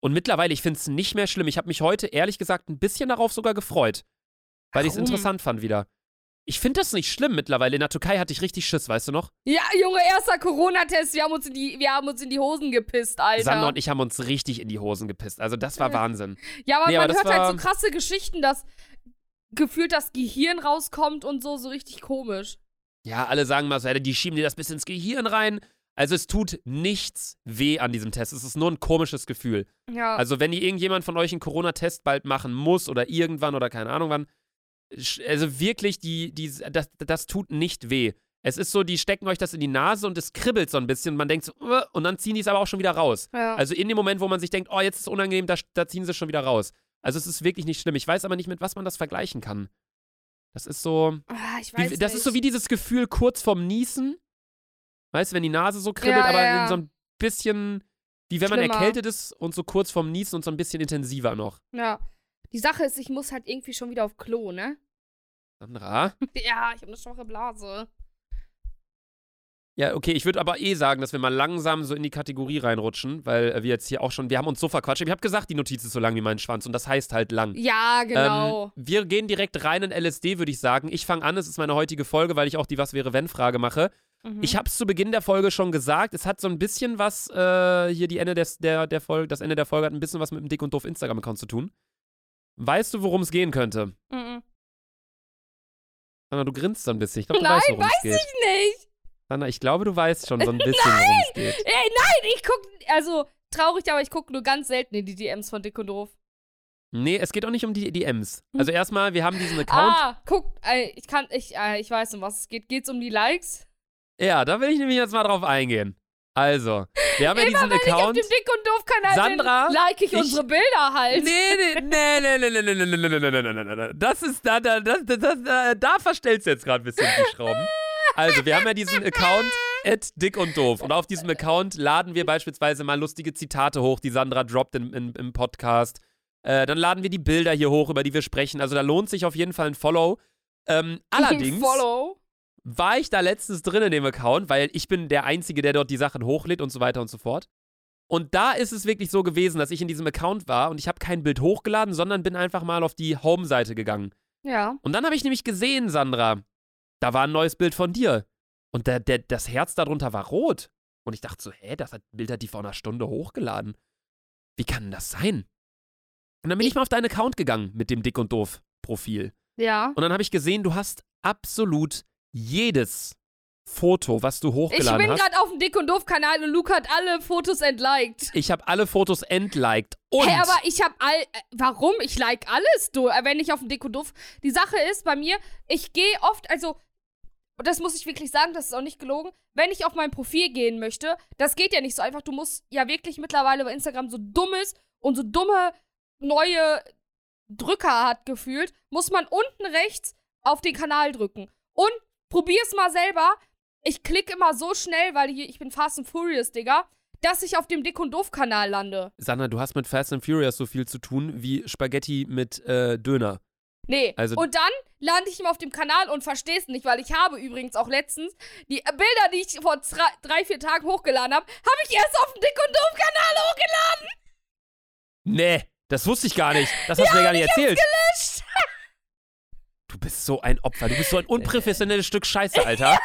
B: Und mittlerweile, ich finde es nicht mehr schlimm. Ich habe mich heute, ehrlich gesagt, ein bisschen darauf sogar gefreut. Weil ich es interessant fand wieder. Ich finde das nicht schlimm mittlerweile. In der Türkei hatte ich richtig Schiss, weißt du noch?
A: Ja, Junge, erster Corona-Test, wir haben uns in die, wir haben uns in die Hosen gepisst, Alter.
B: Sander und ich haben uns richtig in die Hosen gepisst. Also das war Wahnsinn.
A: Ja, aber
B: Nee, aber
A: man
B: das
A: hört halt so krasse Geschichten, dass gefühlt das Gehirn rauskommt und so, so richtig komisch.
B: Ja, alle sagen mal so, die schieben dir das bis ins Gehirn rein. Also es tut nichts weh an diesem Test. Es ist nur ein komisches Gefühl.
A: Ja.
B: Also wenn irgendjemand von euch einen Corona-Test bald machen muss oder irgendwann oder keine Ahnung wann, also wirklich, die, die, das, das tut nicht weh. Es ist so, die stecken euch das in die Nase und es kribbelt so ein bisschen und man denkt so, "Uah", und dann ziehen die es aber auch schon wieder raus.
A: ja.
B: Also in dem Moment, wo man sich denkt, oh, jetzt ist es unangenehm, da, da ziehen sie es schon wieder raus. Also es ist wirklich nicht schlimm. Ich weiß aber nicht, mit was man das vergleichen kann. Das ist so,
A: Ah, ich
B: wie,
A: weiß
B: das
A: nicht.
B: ist so wie dieses Gefühl kurz vorm Niesen. Weißt du, wenn die Nase so kribbelt,
A: Ja,
B: aber
A: ja,
B: so ein bisschen, wie wenn man
A: Schlimmer.
B: erkältet ist und so kurz vorm Niesen und so ein bisschen intensiver noch.
A: Ja. Die Sache ist, ich muss halt irgendwie schon wieder auf Klo, ne?
B: Sandra?
A: Ja, ich habe eine schwache Blase.
B: Ja, okay, ich würde aber eh sagen, dass wir mal langsam so in die Kategorie reinrutschen, weil äh, wir jetzt hier auch schon, wir haben uns so verquatscht. Ich habe gesagt, die Notiz ist so lang wie mein Schwanz und das heißt halt lang.
A: Ja, genau.
B: Ähm, wir gehen direkt rein in LSD, würde ich sagen. Ich fange an, es ist meine heutige Folge, weil ich auch die Was wäre wenn Frage mache.
A: Mhm.
B: Ich habe es zu Beginn der Folge schon gesagt, es hat so ein bisschen was, äh, hier die Ende des, der, der Folge, das Ende der Folge hat ein bisschen was mit dem Dick und Doof Instagram-Account zu tun. Weißt du, worum es gehen könnte?
A: Mhm.
B: Sandra, du grinst so ein bisschen. Ich glaube, du
A: Nein,
B: weißt, worum es geht.
A: Ich nicht.
B: Sandra, ich glaube, du weißt schon so ein bisschen, worum es geht.
A: Ey, nein, ich guck, also traurig, aber ich gucke nur ganz selten in die DMs von Dick und Doof.
B: Nee, es geht auch nicht um die DMs. Also erstmal, wir haben diesen Account.
A: Ah, guck, äh, ich kann, ich, äh, ich weiß, um was es geht. Geht's um die Likes?
B: Ja, da will ich nämlich jetzt mal drauf eingehen. Also, wir haben ja diesen
A: Wenn ich auf
B: Account.
A: dem Dick und Doof Kanal
B: Sandra,
A: bin, like ich,
B: ich-
A: unsere Bilder halt.
B: Nee, nee, nee, nee, nee, nee, nee, nee, nee, nee, nee, nee, nee, nee, nee. Das ist da, da, das, das, das, da, da verstellst du jetzt gerade ein bisschen die Schrauben. Also, wir haben ja diesen Account at dick und doof. Und auf diesem Account laden wir beispielsweise mal lustige Zitate hoch, die Sandra droppt in, in, im Podcast. Äh, dann laden wir die Bilder hier hoch, über die wir sprechen. Also da lohnt sich auf jeden Fall ein Follow. Ähm, allerdings
A: Follow.
B: War ich da letztens drin in dem Account, weil ich bin der Einzige, der dort die Sachen hochlädt und so weiter und so fort. Und da ist es wirklich so gewesen, dass ich in diesem Account war und ich habe kein Bild hochgeladen, sondern bin einfach mal auf die Home-Seite gegangen.
A: Ja.
B: Und dann habe ich nämlich gesehen, Sandra, da war ein neues Bild von dir. Und der, der, das Herz darunter war rot. Und ich dachte so, hä, das hat, Bild hat die vor einer Stunde hochgeladen. Wie kann denn das sein? Und dann bin ich mal auf deinen Account gegangen mit dem Dick und Doof Profil.
A: Ja.
B: Und dann habe ich gesehen, du hast absolut jedes Foto, was du
A: Ich
B: hochgeladen
A: bin
B: hast.
A: gerade auf dem Dick und Doof Kanal und Luke hat alle Fotos entliked.
B: Ich habe alle Fotos entliked. Und
A: Hey, aber ich habe all. Äh, warum? Ich like alles, du. Äh, Wenn ich auf dem Dick und Doof. Die Sache ist bei mir, ich gehe oft, also. Das muss ich wirklich sagen, das ist auch nicht gelogen. Wenn ich auf mein Profil gehen möchte, das geht ja nicht so einfach. Du musst ja wirklich mittlerweile bei Instagram so dummes und so dumme neue Drücker hat gefühlt, muss man unten rechts auf den Kanal drücken. Und probier's mal selber. Ich klicke immer so schnell, weil hier, ich bin Fast and Furious, Digga, dass ich auf dem Dick und Doof-Kanal lande.
B: Sandra, du hast mit Fast and Furious so viel zu tun wie Spaghetti mit äh, Döner.
A: Nee.
B: Also-
A: und dann lande ich immer auf dem Kanal und versteh's nicht, weil ich habe übrigens auch letztens die Bilder, die ich vor drei, drei vier Tagen hochgeladen habe, habe ich erst auf dem Dick und Doof-Kanal hochgeladen.
B: Nee, das wusste ich gar nicht. Das hast du mir gar nicht erzählt.
A: Gelöscht.
B: Du bist so ein Opfer. Du bist so ein unprofessionelles Stück Scheiße, Alter.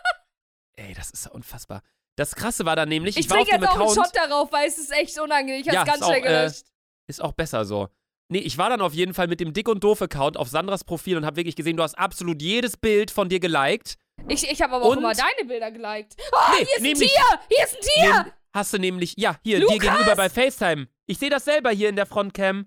B: Ey, das ist ja unfassbar. Das Krasse war dann nämlich, ich,
A: Ich
B: war auf dem
A: jetzt auch einen. Shot darauf, weil es ist echt unangenehm. Ich hab's
B: Ja,
A: ganz schnell
B: äh,
A: gelöscht.
B: Ist auch besser so. Nee, ich war dann auf jeden Fall mit dem Dick und Doof-Account auf Sandras Profil und habe wirklich gesehen, du hast absolut jedes Bild von dir geliked.
A: ich ich habe aber auch immer deine Bilder geliked. Oh,
B: Nee,
A: hier ist ein Tier! Hier ist ein Tier!
B: Nee, hast du nämlich, ja, hier, dir
A: Lukas!
B: gegenüber bei FaceTime. Ich sehe das selber hier in der Frontcam.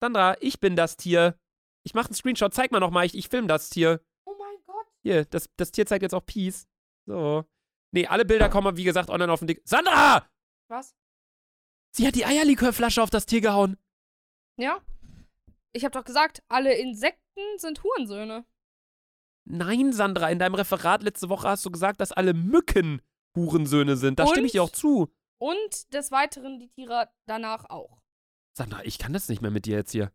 B: Sandra, ich bin das Tier. Ich mache einen Screenshot, zeig mal nochmal, ich, ich film das Tier.
A: Oh mein Gott.
B: Hier, das, das Tier zeigt jetzt auch Peace. So. Nee, alle Bilder kommen, wie gesagt, online auf den Dick. Sandra!
A: Was?
B: Sie hat die Eierlikörflasche auf das Tier gehauen.
A: Ja? Ich habe doch gesagt, alle Insekten sind Hurensöhne.
B: Nein, Sandra, in deinem Referat letzte Woche hast du gesagt, dass alle Mücken Hurensöhne sind. Da stimme ich dir
A: Und?
B: auch zu.
A: Und des Weiteren die Tiere danach auch.
B: Sandra, ich kann das nicht mehr mit dir jetzt hier.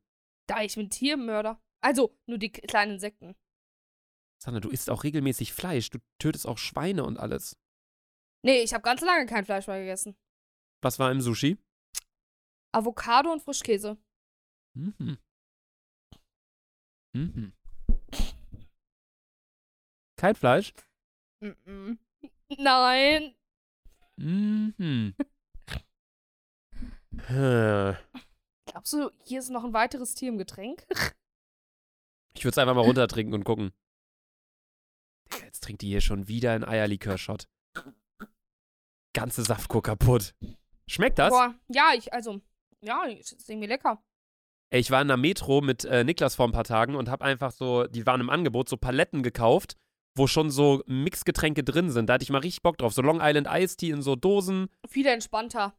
A: Da ich bin Tiermörder. Also, nur die kleinen Insekten.
B: Sandra, du isst auch regelmäßig Fleisch. Du tötest auch Schweine und alles.
A: Nee, ich habe ganz lange kein Fleisch mehr gegessen.
B: Was war im Sushi?
A: Avocado und Frischkäse.
B: Mhm. Mhm. Kein Fleisch?
A: Mm-mm. Nein.
B: Mhm.
A: Glaubst du, hier ist noch ein weiteres Tier im Getränk?
B: Ich würde es einfach mal runtertrinken und gucken. Jetzt trinkt die hier schon wieder einen Eierlikör-Shot. Ganze Saftkur kaputt. Schmeckt das?
A: Boah, ja, ich, also, ja, ist irgendwie lecker.
B: Ey, ich war in der Metro mit äh, Niklas vor ein paar Tagen und habe einfach so, die waren im Angebot, so Paletten gekauft, wo schon so Mixgetränke drin sind. Da hatte ich mal richtig Bock drauf. So Long Island Iced Tea in so Dosen.
A: Viel entspannter.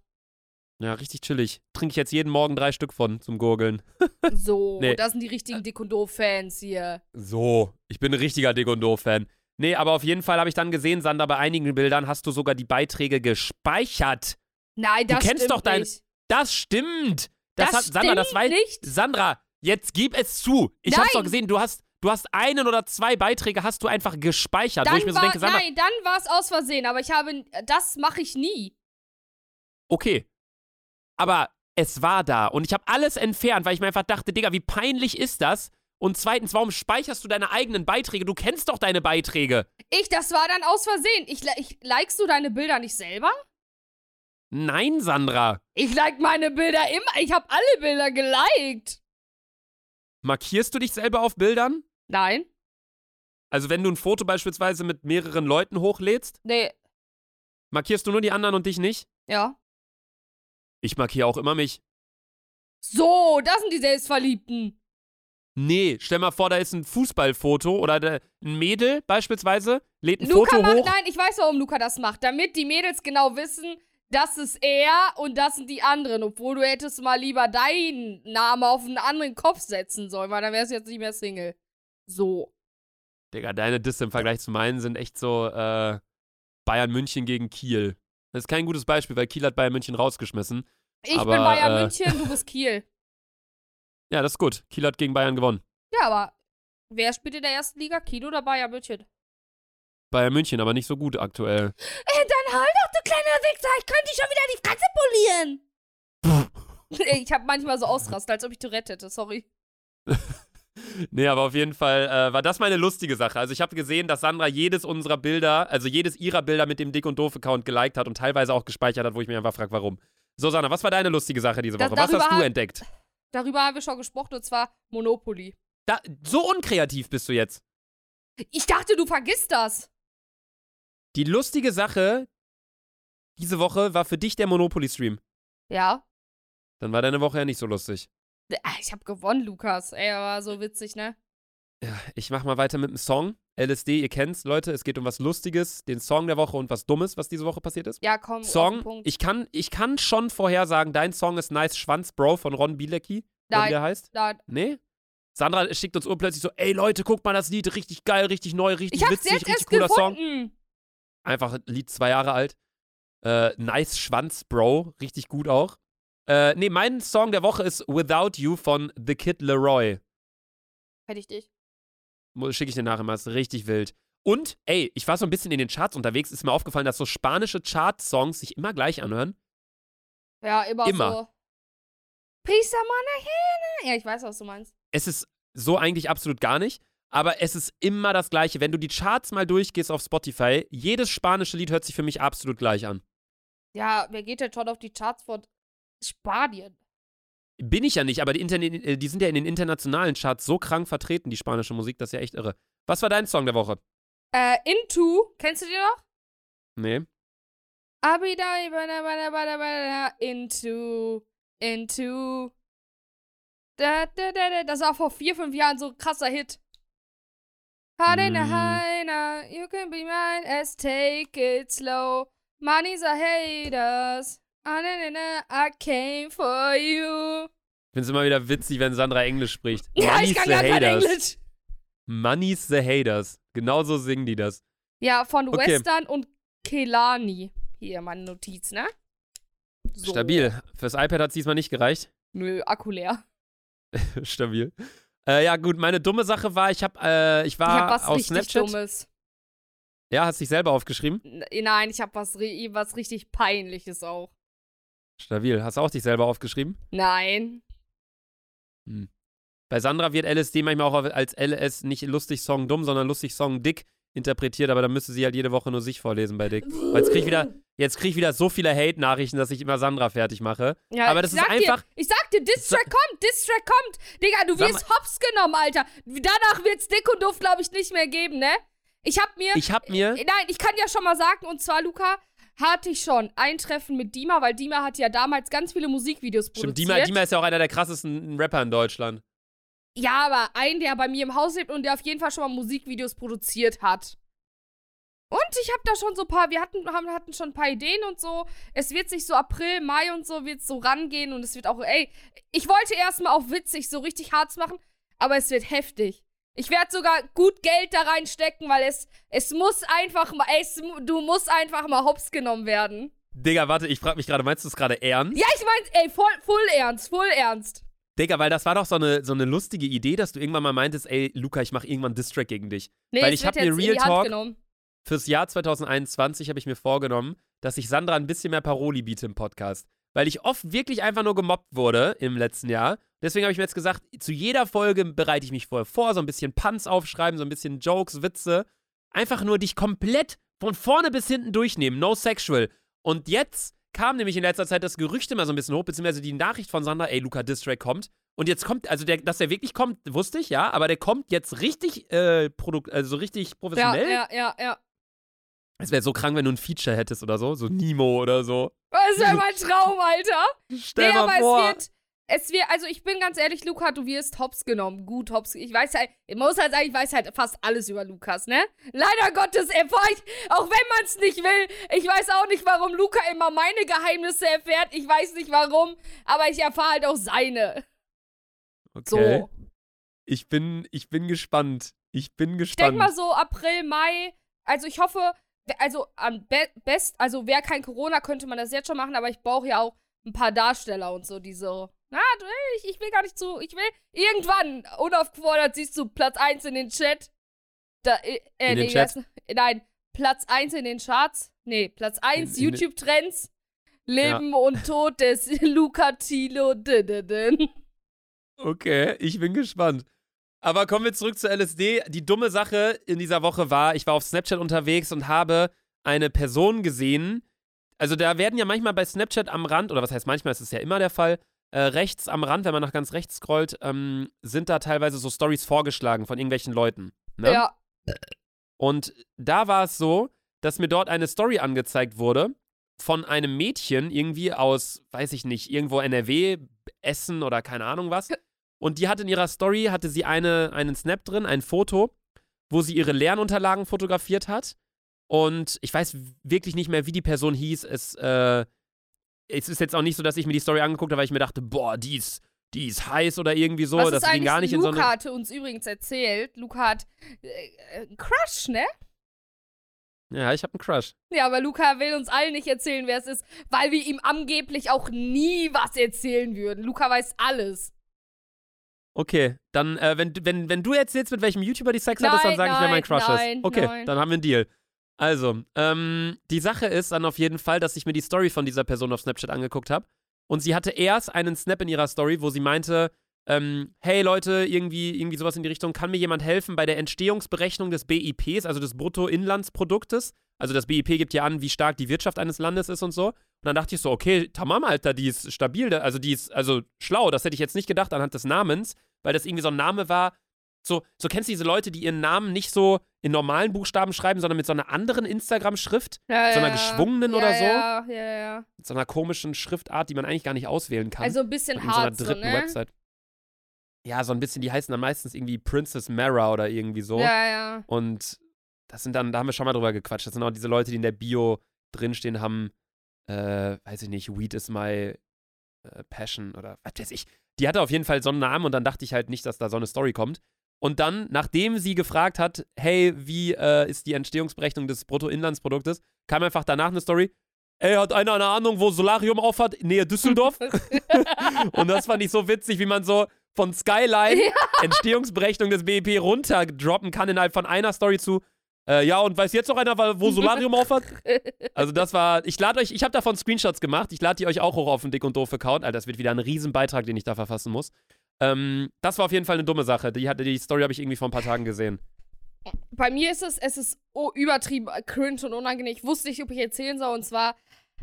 B: Ja, richtig chillig. Trinke ich jetzt jeden Morgen drei Stück von zum Gurgeln.
A: So,
B: Nee.
A: das sind die richtigen Dick- und Doof-Fans hier.
B: So, ich bin ein richtiger Dick und Doof-Fan. Nee, aber auf jeden Fall habe ich dann gesehen, Sander, bei einigen Bildern hast du sogar die Beiträge gespeichert.
A: Nein,
B: Du
A: das
B: kennst
A: stimmt
B: doch dein-
A: nicht.
B: Das stimmt.
A: Das,
B: hat, Sandra, das
A: stimmt
B: weiß.
A: nicht.
B: Sandra, jetzt gib es zu. Ich hab's doch gesehen, du hast, du hast einen oder zwei Beiträge hast du einfach gespeichert, wo
A: Dann
B: ich mir so
A: war,
B: denke, Sandra,
A: nein, dann war es aus Versehen, aber ich habe, das mache ich nie.
B: okay. Aber es war da und ich habe alles entfernt, weil ich mir einfach dachte, Digga, wie peinlich ist das? Und zweitens, warum speicherst du deine eigenen Beiträge? Du kennst doch deine Beiträge.
A: Ich, das war dann aus Versehen. Ich, ich likest du deine Bilder nicht selber?
B: Nein, Sandra.
A: Ich like meine Bilder immer. Ich habe alle Bilder geliked.
B: Markierst du dich selber auf Bildern?
A: Nein.
B: Also wenn du ein Foto beispielsweise mit mehreren Leuten hochlädst,
A: Nee.
B: markierst du nur die anderen und dich nicht?
A: Ja.
B: Ich markiere auch immer mich.
A: So, das sind die Selbstverliebten.
B: Nee, stell mal vor, da ist ein Fußballfoto oder da- ein Mädel beispielsweise lädt ein
A: Luca
B: Foto
A: macht,
B: hoch.
A: nein, ich weiß, warum Luca das macht. Damit die Mädels genau wissen, das ist er und das sind die anderen. Obwohl du hättest mal lieber deinen Namen auf einen anderen Kopf setzen sollen, weil dann wärst du jetzt nicht mehr Single. So.
B: Digga, deine Disse im Vergleich zu meinen sind echt so äh, Bayern München gegen Kiel. Das ist kein gutes Beispiel, weil Kiel hat Bayern München rausgeschmissen.
A: Ich
B: Aber,
A: bin Bayern
B: äh,
A: München, du bist Kiel.
B: Ja, das ist gut. Kiel hat gegen Bayern gewonnen.
A: Ja, aber wer spielt in der ersten Liga? Kiel oder Bayern München?
B: Bayern München, aber nicht so gut aktuell.
A: Ey, dann halt doch, du kleiner Wichser. Ich könnte dich schon wieder die Fresse polieren. Ey, ich hab manchmal so Ausraster, als ob ich Tourette hätte. Sorry.
B: Nee, aber auf jeden Fall äh, war das meine lustige Sache. Also ich habe gesehen, dass Sandra jedes unserer Bilder, also jedes ihrer Bilder mit dem Dick und Doof-Account geliked hat und teilweise auch gespeichert hat, wo ich mich einfach frage, warum. So, Sandra, was war deine lustige Sache diese
A: Da-
B: Woche? Was
A: darüber
B: hast du entdeckt?
A: Darüber haben wir schon gesprochen, und zwar Monopoly.
B: Da, so unkreativ bist du jetzt.
A: Ich dachte, du vergisst das.
B: Die lustige Sache diese Woche war für dich der Monopoly-Stream.
A: Ja.
B: Dann war deine Woche ja nicht so lustig.
A: Ah, Ich hab gewonnen, Lukas. Ey, war so witzig, ne?
B: Ja, ich mach mal weiter mit dem Song. LSD, ihr kennt's, Leute. Es geht um was Lustiges, den Song der Woche und was Dummes, was diese Woche passiert ist.
A: Ja, komm,
B: Song, ich kann, ich kann schon vorhersagen, dein Song ist Nice Schwanz, Bro, von Ron Bielecki. Oder wie
A: Nein.
B: der heißt?
A: Nein.
B: Nee? Sandra schickt uns urplötzlich so, ey Leute, guckt mal das Lied, richtig geil, richtig neu, richtig
A: Ich
B: witzig, richtig cooler Song.
A: gefunden.
B: Einfach Lied zwei Jahre alt. Äh, nice Schwanz, Bro, richtig gut auch. Äh, nee, mein Song der Woche ist Without You von The Kid Leroy.
A: Hätte ich dich.
B: Schicke ich dir nachher mal, ist richtig wild. Und, ey, ich war so ein bisschen in den Charts unterwegs, ist mir aufgefallen, dass so spanische Chart-Songs sich immer gleich anhören.
A: Ja, immer,
B: Immer.
A: so. Pisa Manahene. Ja, ich weiß, was du meinst.
B: Es ist so eigentlich absolut gar nicht, aber es ist immer das Gleiche. Wenn du die Charts mal durchgehst auf Spotify, jedes spanische Lied hört sich für mich absolut gleich an.
A: Ja, wer geht denn schon auf die Charts von Spanien?
B: Bin ich ja nicht, aber die, Interne äh, die sind ja in den internationalen Charts so krank vertreten, die spanische Musik, das ist ja echt irre. Was war dein Song der Woche?
A: Äh, Into, kennst du die noch?
B: Nee.
A: Into, into. Da, da, da, da. Das war vor vier, fünf Jahren so ein krasser Hit. Hadena,
B: Mm.
A: Heina, you can be mine as take it slow. Money's a haters. Ah, I came for you.
B: Ich finde es immer wieder witzig, wenn Sandra Englisch spricht.
A: Ja,
B: Money's
A: ich kann
B: the
A: gar kein
B: haters.
A: Englisch.
B: Money's the haters. Genauso singen die das.
A: Ja, von
B: Okay.
A: Western und Kelani. Hier, meine Notiz, ne? So.
B: Stabil. Fürs iPad hat es diesmal nicht gereicht.
A: Nö, Akku leer.
B: Stabil. Äh, ja, gut, meine dumme Sache war, ich hab, äh, ich
A: Ich
B: war
A: hab was
B: auf
A: richtig
B: Snapchat.
A: Dummes.
B: Ja, hast dich selber aufgeschrieben?
A: N- Nein, ich hab was, was richtig Peinliches auch.
B: Stabil. Hast du auch dich selber aufgeschrieben?
A: Nein.
B: Bei Sandra wird LSD manchmal auch als LS nicht lustig Song dumm, sondern lustig Song dick interpretiert, aber dann müsste sie halt jede Woche nur sich vorlesen bei Dick. Weil jetzt krieg ich wieder, jetzt krieg ich wieder so viele Hate-Nachrichten, dass ich immer Sandra fertig mache.
A: Ja,
B: Aber das
A: ich
B: ist einfach-
A: Dir, ich sag dir, Distrack kommt, Distrack kommt. Digga, du wirst hops genommen, Alter. Danach wird's dick und doof, glaube ich, nicht mehr geben, ne? Ich hab mir.
B: Ich hab mir,
A: Nein, ich kann ja schon mal sagen, und zwar, Luca, hatte ich schon ein Treffen mit Dima, weil Dima hat ja damals ganz viele Musikvideos
B: stimmt,
A: produziert.
B: Dima, Dima ist ja auch einer der krassesten Rapper in Deutschland.
A: Ja, aber ein, der bei mir im Haus lebt und der auf jeden Fall schon mal Musikvideos produziert hat. Und ich hab da schon so ein paar, wir hatten, haben, hatten schon ein paar Ideen und so. Es wird sich so April, Mai und so wird so rangehen und es wird auch, ey, ich wollte erstmal auch witzig, so richtig hart machen, aber es wird heftig. Ich werde sogar gut Geld da reinstecken, weil es, es muss einfach mal, es, du musst einfach mal hops genommen werden.
B: Digga, warte, ich frag mich gerade, meinst du es gerade ernst?
A: Ja, ich mein, ey, voll, voll ernst, voll ernst.
B: Digga, weil das war doch so eine, so eine lustige Idee, dass du irgendwann mal meintest, ey, Luca, ich mach irgendwann Distrack gegen dich.
A: Nee,
B: Weil ich hab
A: wird
B: mir Real Talk-
A: genommen.
B: Fürs Jahr 2021 habe ich mir vorgenommen, dass ich Sandra ein bisschen mehr Paroli biete im Podcast. Weil ich oft wirklich einfach nur gemobbt wurde im letzten Jahr. Deswegen habe ich mir jetzt gesagt, zu jeder Folge bereite ich mich vorher vor, so ein bisschen Punts aufschreiben, so ein bisschen Jokes, Witze. Einfach nur dich komplett von vorne bis hinten durchnehmen, no sexual. Und jetzt kam nämlich in letzter Zeit das Gerücht immer so ein bisschen hoch, beziehungsweise die Nachricht von Sandra, ey, Luca Distrack kommt. Und jetzt kommt, also der, dass der wirklich kommt, wusste ich, ja, aber der kommt jetzt richtig, äh, Produkt, also richtig
A: Ja,
B: professionell.
A: ja, ja, ja.
B: Es wäre so krank, wenn du ein Feature hättest oder so. So Nemo oder so.
A: Das wäre mein Traum, Alter.
B: Stell
A: nee,
B: mal
A: aber
B: vor.
A: es wird. Es wird, also ich bin ganz ehrlich, Luca, du wirst hops genommen. Gut, hops. Ich weiß halt, ich muss halt sagen, ich weiß halt fast alles über Lukas, ne? Leider Gottes erfahre ich, auch wenn man es nicht will, ich weiß auch nicht, warum Luca immer meine Geheimnisse erfährt. Ich weiß nicht warum, aber ich erfahre halt auch seine.
B: okay.
A: So.
B: Ich bin, ich bin gespannt. Ich bin
A: Ich
B: gespannt.
A: denke mal so April, Mai. Also ich hoffe, also am be best, also wäre kein Corona, könnte man das jetzt schon machen, aber ich brauche ja auch ein paar Darsteller und so, die so, na, ich, ich will gar nicht zu, ich will irgendwann, unaufgefordert, siehst du Platz 1 in den Chat. Da, äh, äh,
B: In den
A: nee,
B: Chat?
A: das- nein, Platz 1 in den Charts. Nee, Platz 1
B: In- in-
A: YouTube-Trends. Leben und Tod des Luca Tilo. Dididin.
B: Okay, ich bin gespannt. Aber kommen wir zurück zu LSD. Die dumme Sache in dieser Woche war, ich war auf Snapchat unterwegs und habe eine Person gesehen. Also da werden ja manchmal bei Snapchat am Rand, oder was heißt manchmal, ist es ja immer der Fall, äh, rechts am Rand, wenn man nach ganz rechts scrollt, ähm, sind da teilweise so Stories vorgeschlagen von irgendwelchen Leuten. Ne?
A: Ja.
B: Und da war es so, dass mir dort eine Story angezeigt wurde von einem Mädchen irgendwie aus, weiß ich nicht, irgendwo NRW, Essen oder keine Ahnung was. Und die hat in ihrer Story, hatte sie eine, einen Snap drin, ein Foto, wo sie ihre Lernunterlagen fotografiert hat. Und ich weiß wirklich nicht mehr, wie die Person hieß. Es, äh, es ist jetzt auch nicht so, dass ich mir die Story angeguckt habe, weil ich mir dachte, boah, die ist, die ist heiß oder irgendwie so.
A: Was
B: das
A: ist
B: ging gar nicht in so
A: Luca
B: eine.
A: hatte uns übrigens erzählt, Luca hat äh, äh, einen Crush, ne?
B: Ja, ich habe einen Crush.
A: Ja, aber Luca will uns allen nicht erzählen, wer es ist, weil wir ihm angeblich auch nie was erzählen würden. Luca weiß alles.
B: Okay, dann, äh, wenn, du- wenn, wenn du erzählst, mit welchem YouTuber die Sex hattest, dann sage ich, wer mein Crush
A: nein,
B: ist. Okay,
A: nein.
B: dann haben wir einen Deal. Also, ähm, die Sache ist dann auf jeden Fall, dass ich mir die Story von dieser Person auf Snapchat angeguckt habe. Und sie hatte erst einen Snap in ihrer Story, wo sie meinte, ähm, hey Leute, irgendwie, irgendwie sowas in die Richtung, kann mir jemand helfen bei der Entstehungsberechnung des BIPs, also des Bruttoinlandsproduktes? Also das BIP gibt ja an, wie stark die Wirtschaft eines Landes ist und so. Und dann dachte ich so, okay, tamam, Alter, die ist stabil, also die ist also schlau. Das hätte ich jetzt nicht gedacht anhand des Namens, weil das irgendwie so ein Name war, so, so kennst du diese Leute, die ihren Namen nicht so in normalen Buchstaben schreiben, sondern mit so einer anderen Instagram-Schrift,
A: Ja,
B: so einer
A: ja.
B: geschwungenen
A: ja,
B: oder so?
A: Ja, ja, ja.
B: mit so einer komischen Schriftart, die man eigentlich gar nicht auswählen kann.
A: Also ein bisschen
B: in so einer
A: hart, so,
B: dritten
A: ne?
B: Website. Ja, so ein bisschen, die heißen dann meistens irgendwie Princess Mara oder irgendwie so.
A: Ja, ja.
B: Und das sind dann, da haben wir schon mal drüber gequatscht. Das sind auch diese Leute, die in der Bio drinstehen haben, äh, weiß ich nicht, Weed is my äh, passion oder was weiß ich. Die hatte auf jeden Fall so einen Namen und dann dachte ich halt nicht, dass da so eine Story kommt. Und dann, nachdem sie gefragt hat, hey, wie äh, ist die Entstehungsberechnung des Bruttoinlandsproduktes, kam einfach danach eine Story. Ey, hat einer eine Ahnung, wo Solarium aufhat? Nähe Düsseldorf? und das fand ich so witzig, wie man so von Skyline Entstehungsberechnung des BIP runterdroppen kann innerhalb von einer Story zu. Äh, ja, und weiß jetzt noch einer, wo Solarium aufhat? Also das war, ich lade euch, ich habe davon Screenshots gemacht, ich lade die euch auch hoch auf den Dick und Doof Account. Alter, das wird wieder ein Riesenbeitrag, den ich da verfassen muss. Ähm, das war auf jeden Fall eine dumme Sache. Die, die Story habe ich irgendwie vor ein paar Tagen gesehen.
A: Bei mir ist es, es ist oh, übertrieben cringe und unangenehm. Ich wusste nicht, ob ich erzählen soll. Und zwar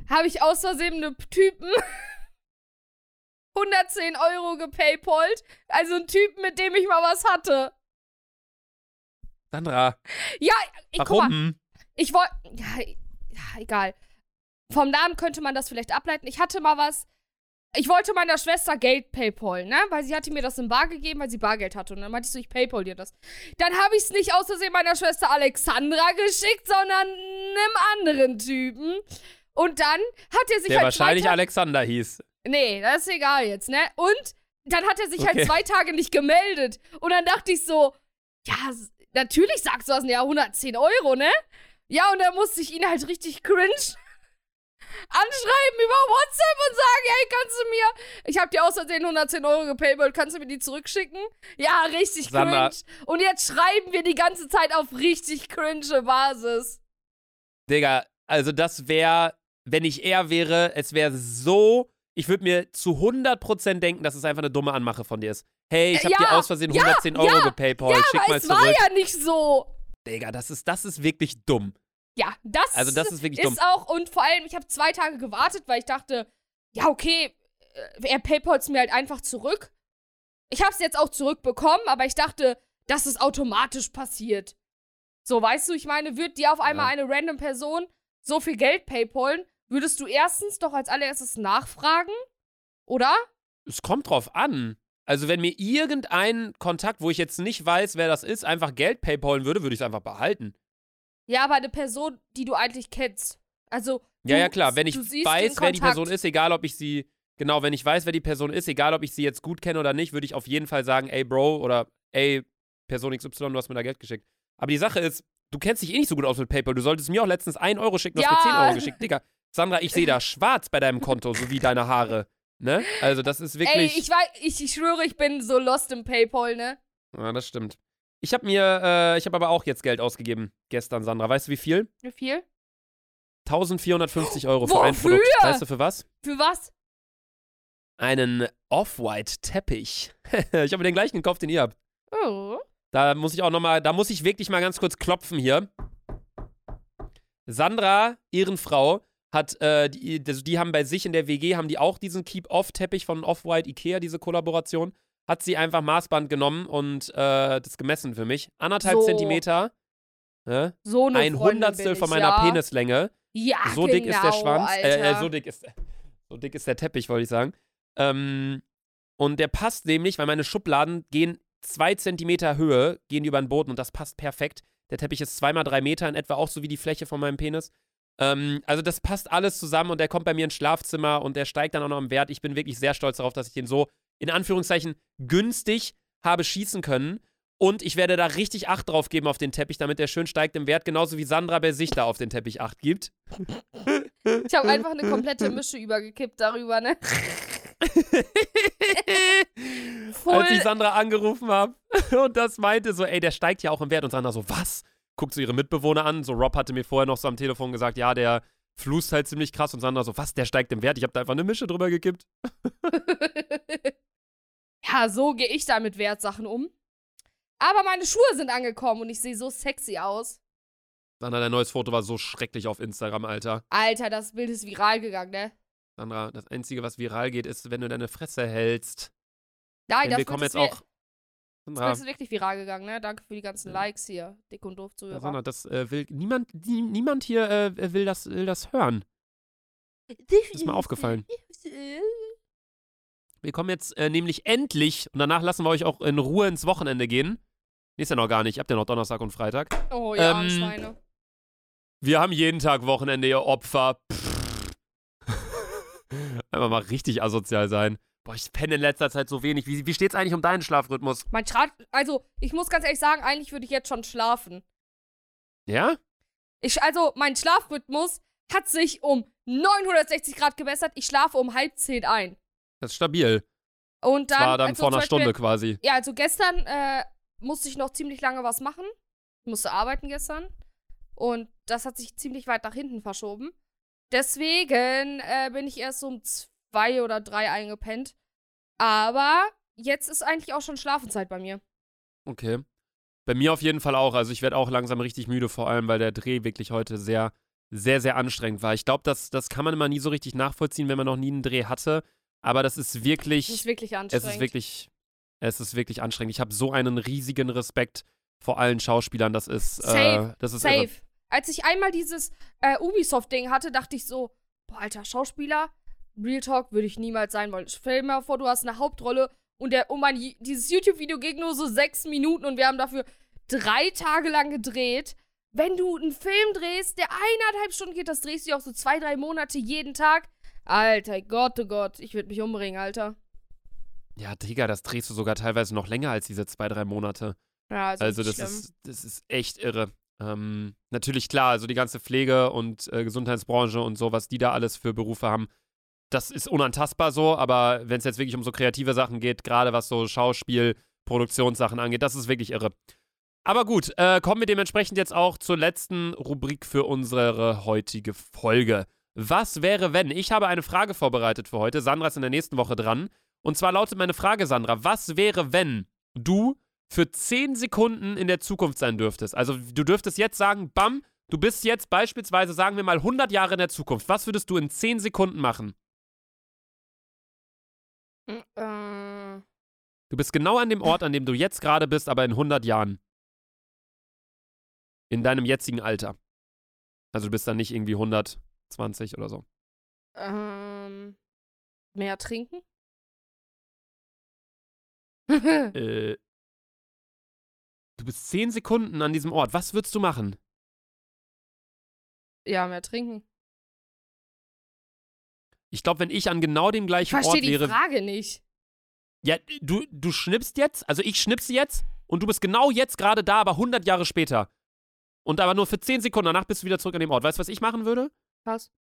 A: habe ich aus Versehen einem Typen 110 Euro gepaypalt. Also ein Typen, mit dem ich mal was hatte.
B: Sandra,
A: Ja, ich, guck mal,
B: warum?
A: ich wollte. Ja, ja, egal. Vom Namen könnte man das vielleicht ableiten. Ich hatte mal was. Ich wollte meiner Schwester Geld paypalen, ne? Weil sie hatte mir das in Bar gegeben, weil sie Bargeld hatte. Und dann meinte ich so, ich paypal dir das. Dann habe ich es nicht aus Versehen meiner Schwester Alexandra geschickt, sondern einem anderen Typen. Und dann hat er sich
B: Der
A: halt
B: wahrscheinlich Alexander hieß.
A: Nee, das ist egal jetzt, ne? Und dann hat er sich
B: Okay.
A: halt zwei Tage nicht gemeldet. Und dann dachte ich so, ja, natürlich sagst du das, ja, 110 Euro, ne? Ja, und dann musste ich ihn halt richtig cringe anschreiben über WhatsApp und sagen, hey, kannst du mir, ich habe dir aus Versehen 110 Euro gepaypalt, kannst du mir die zurückschicken? Ja, richtig
B: Sandra.
A: cringe. Und jetzt schreiben wir die ganze Zeit auf richtig cringe Basis.
B: Digga, also das wäre, wenn ich er wäre, es wäre so, ich würde mir zu 100% denken, dass es einfach eine dumme Anmache von dir ist. Hey, ich
A: Äh,
B: habe dir
A: ja,
B: aus Versehen
A: ja,
B: 110 Euro
A: ja,
B: gepaypalt, schick
A: Aber
B: mal
A: es
B: zurück.
A: war ja nicht so.
B: Digga, das ist, das ist wirklich dumm.
A: Ja, das,
B: Also das ist wirklich
A: ist
B: dumm.
A: auch, und vor allem, ich habe zwei Tage gewartet, weil ich dachte, ja, okay, äh, er paypals mir halt einfach zurück. Ich habe es jetzt auch zurückbekommen, aber ich dachte, dass es automatisch passiert. So, weißt du, ich meine, wird dir auf einmal eine random Person so viel Geld paypalen, würdest du erstens doch als allererstes nachfragen? Oder?
B: Es kommt drauf an. Also wenn mir irgendein Kontakt, wo ich jetzt nicht weiß, wer das ist, einfach Geld paypalen würde, würde ich es einfach behalten.
A: Ja, aber eine Person, die du eigentlich kennst. Also.
B: Ja,
A: du-
B: ja, klar. Wenn ich weiß, wer die. Person ist, egal ob ich sie, genau, wenn ich weiß, wer die Person ist, egal ob ich sie jetzt gut kenne oder nicht, würde ich auf jeden Fall sagen, ey, Bro, oder ey, Person XY, du hast mir da Geld geschickt. Aber die Sache ist, du kennst dich eh nicht so gut aus mit PayPal. Du solltest mir auch letztens 1 Euro schicken, du hast mir
A: Ja.
B: 10 Euro geschickt. Digga, Sandra, ich sehe da schwarz bei deinem Konto, so wie deine Haare. Ne? Also, das ist
A: Ey,
B: wirklich.
A: ich weiß, ich, ich schwöre, ich bin so lost im Paypal, ne?
B: ja, das stimmt. Ich habe mir, äh, ich habe aber auch jetzt Geld ausgegeben gestern, Sandra. Weißt du, wie viel?
A: Wie viel?
B: 1450 Euro für ein
A: Wofür?
B: Produkt. Weißt du, für was?
A: Für was?
B: Einen Off-White-Teppich. ich habe den gleichen gekauft, den ihr habt.
A: Oh.
B: Da muss ich auch noch mal, da muss ich wirklich mal ganz kurz klopfen hier. Sandra, ihren Frau, hat, äh, die, also die haben bei sich in der WG, haben die auch diesen Keep-Off-Teppich von Off-White Ikea, diese Kollaboration. Hat sie einfach Maßband genommen und äh, das gemessen für mich. Anderthalb
A: So.
B: Zentimeter. Ne?
A: So eine
B: Ein
A: Freundin
B: Hundertstel von meiner
A: ja.
B: Penislänge.
A: Ja,
B: So
A: genau,
B: dick ist der Schwanz. Äh, äh, so dick ist so dick ist der Teppich, wollte ich sagen. Ähm, und der passt nämlich, weil meine Schubladen gehen zwei Zentimeter Höhe, gehen über den Boden und das passt perfekt. Der Teppich ist zweimal drei Meter in etwa, auch so wie die Fläche von meinem Penis. Ähm, also das passt alles zusammen und der kommt bei mir ins Schlafzimmer und der steigt dann auch noch im Wert. Ich bin wirklich sehr stolz darauf, dass ich den so in Anführungszeichen günstig habe schießen können. Und ich werde da richtig Acht drauf geben auf den Teppich, damit der schön steigt im Wert, genauso wie Sandra bei sich da auf den Teppich Acht gibt.
A: Ich habe einfach eine komplette Mische übergekippt darüber, ne?
B: Als ich Sandra angerufen habe und das meinte so, ey, der steigt ja auch im Wert. Und Sandra so, was? Guckt so ihre Mitbewohner an. So, Rob hatte mir vorher noch so am Telefon gesagt, ja, der flust halt ziemlich krass. Und Sandra so, was? Der steigt im Wert? Ich habe da einfach eine Mische drüber gekippt.
A: ja, so gehe ich da mit Wertsachen um. Aber meine Schuhe sind angekommen und ich sehe so sexy aus.
B: Sandra, dein neues Foto war so schrecklich auf Instagram, Alter.
A: Alter, das Bild ist viral gegangen, ne?
B: Sandra, das Einzige, was viral geht, ist, wenn du deine Fresse hältst.
A: Nein,
B: Denn
A: das
B: wir kommen jetzt auch. Sandra,
A: Das ist wirklich viral gegangen, ne? Danke für die ganzen Likes hier. Dick und doof
B: ja,
A: Zuhörer.
B: Sandra, das äh, will niemand, nie, niemand hier äh, will, das, will das hören. Ist mir aufgefallen. Wir kommen jetzt äh, nämlich endlich, und danach lassen wir euch auch in Ruhe ins Wochenende gehen. Nee, ist ja noch gar nicht, ihr habt ja noch Donnerstag und Freitag.
A: Oh ja,
B: Ähm,
A: Schweine.
B: Wir haben jeden Tag Wochenende, ihr Opfer. Pff. Einfach mal richtig asozial sein. Boah, ich penne in letzter Zeit so wenig. Wie, wie steht's eigentlich um deinen Schlafrhythmus?
A: Mein Schlaf, also ich muss ganz ehrlich sagen, eigentlich würde ich jetzt schon schlafen.
B: Ja?
A: Ich, also mein Schlafrhythmus hat sich um 960 Grad gebessert. Ich schlafe um halb zehn ein.
B: Das ist stabil.
A: Und dann,
B: Das war dann
A: also
B: vor einer
A: Beispiel-
B: Stunde quasi.
A: Ja, also gestern äh, musste ich noch ziemlich lange was machen. Ich musste arbeiten gestern. Und das hat sich ziemlich weit nach hinten verschoben. Deswegen äh, bin ich erst um zwei oder drei eingepennt. Aber jetzt ist eigentlich auch schon Schlafenszeit bei mir.
B: Okay. Bei mir auf jeden Fall auch. Also ich werde auch langsam richtig müde, vor allem, weil der Dreh wirklich heute sehr, sehr, sehr anstrengend war. Ich glaube, das, das kann man immer nie so richtig nachvollziehen, wenn man noch nie einen Dreh hatte. Aber das ist wirklich.
A: Das ist wirklich
B: Es
A: anstrengend.
B: ist wirklich, es ist wirklich anstrengend. Ich habe so einen riesigen Respekt vor allen Schauspielern. Das ist, äh,
A: Safe,
B: das ist irre.
A: Safe. Als ich einmal dieses äh, Ubisoft-Ding hatte, dachte ich so, boah, alter Schauspieler, Real Talk würde ich niemals sein wollen. Stell dir mal vor, du hast eine Hauptrolle und der, oh mein, dieses YouTube-Video geht nur so sechs Minuten und wir haben dafür drei Tage lang gedreht. Wenn du einen Film drehst, der eineinhalb Stunden geht, das drehst du ja auch so zwei, drei Monate jeden Tag. Alter Gott, oh Gott, ich würde mich umbringen, Alter.
B: Ja, Digga, das drehst du sogar teilweise noch länger als diese zwei, drei Monate.
A: Ja, also,
B: Also das
A: schlimm.
B: ist, das ist echt irre. Ähm, natürlich klar, also die ganze Pflege und äh, Gesundheitsbranche und so, was die da alles für Berufe haben, das ist unantastbar so, aber wenn es jetzt wirklich um so kreative Sachen geht, gerade was so Schauspiel, Produktionssachen angeht, das ist wirklich irre. Aber gut, äh, kommen wir dementsprechend jetzt auch zur letzten Rubrik für unsere heutige Folge. Was wäre, wenn? Ich habe eine Frage vorbereitet für heute. Sandra ist in der nächsten Woche dran. Und zwar lautet meine Frage, Sandra, was wäre, wenn du für 10 Sekunden in der Zukunft sein dürftest? Also du dürftest jetzt sagen, bam, du bist jetzt beispielsweise, sagen wir mal, 100 Jahre in der Zukunft. Was würdest du in 10 Sekunden machen?
A: Äh,
B: Du bist genau an dem Ort, an dem du jetzt gerade bist, aber in 100 Jahren. In deinem jetzigen Alter. Also du bist dann nicht irgendwie 120 oder so.
A: ähm, mehr trinken?
B: Äh, du bist 10 Sekunden an diesem Ort. Was würdest du machen?
A: ja, mehr trinken.
B: Ich glaube, wenn ich an genau dem
A: Ich
B: gleichen Ort
A: verstehe die
B: wäre.
A: Frage nicht.
B: Ja, du, du schnippst jetzt, also ich schnipse jetzt und du bist genau jetzt gerade da, aber 100 Jahre später. Und aber nur für 10 Sekunden, danach bist du wieder zurück an dem Ort. Weißt du, was ich machen würde?
A: Was?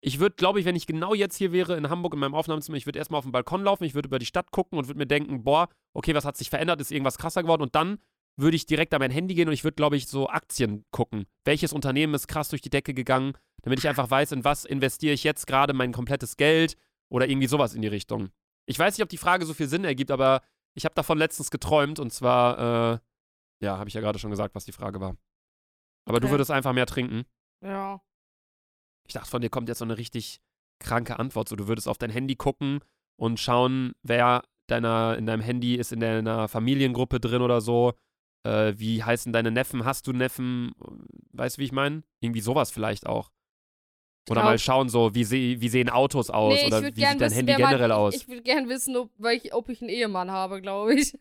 B: Ich würde, glaube ich, wenn ich genau jetzt hier wäre in Hamburg in meinem Aufnahmezimmer, ich würde erstmal auf den Balkon laufen, ich würde über die Stadt gucken und würde mir denken, boah, okay, was hat sich verändert, ist irgendwas krasser geworden und dann würde ich direkt an mein Handy gehen und ich würde, glaube ich, so Aktien gucken. Welches Unternehmen ist krass durch die Decke gegangen, damit ich einfach weiß, in was investiere ich jetzt gerade mein komplettes Geld oder irgendwie sowas in die Richtung. Ich weiß nicht, ob die Frage so viel Sinn ergibt, aber ich habe davon letztens geträumt und zwar, äh, ja, habe ich ja gerade schon gesagt, was die Frage war. Aber du
A: Okay.
B: würdest einfach mehr trinken.
A: Ja.
B: Ich dachte, von dir kommt jetzt so eine richtig kranke Antwort. So, du würdest auf dein Handy gucken und schauen, wer deiner, in deinem Handy ist in deiner Familiengruppe drin oder so. Äh, wie heißen deine Neffen? Hast du Neffen? Weißt du, wie ich meine? Irgendwie sowas vielleicht auch. Oder mal schauen, so, wie, se wie sehen Autos aus?
A: Nee, ich
B: oder wie sieht dein
A: wissen,
B: Handy generell aus?
A: Ich würde gern wissen, ob, welch, ob ich einen Ehemann habe, glaube ich.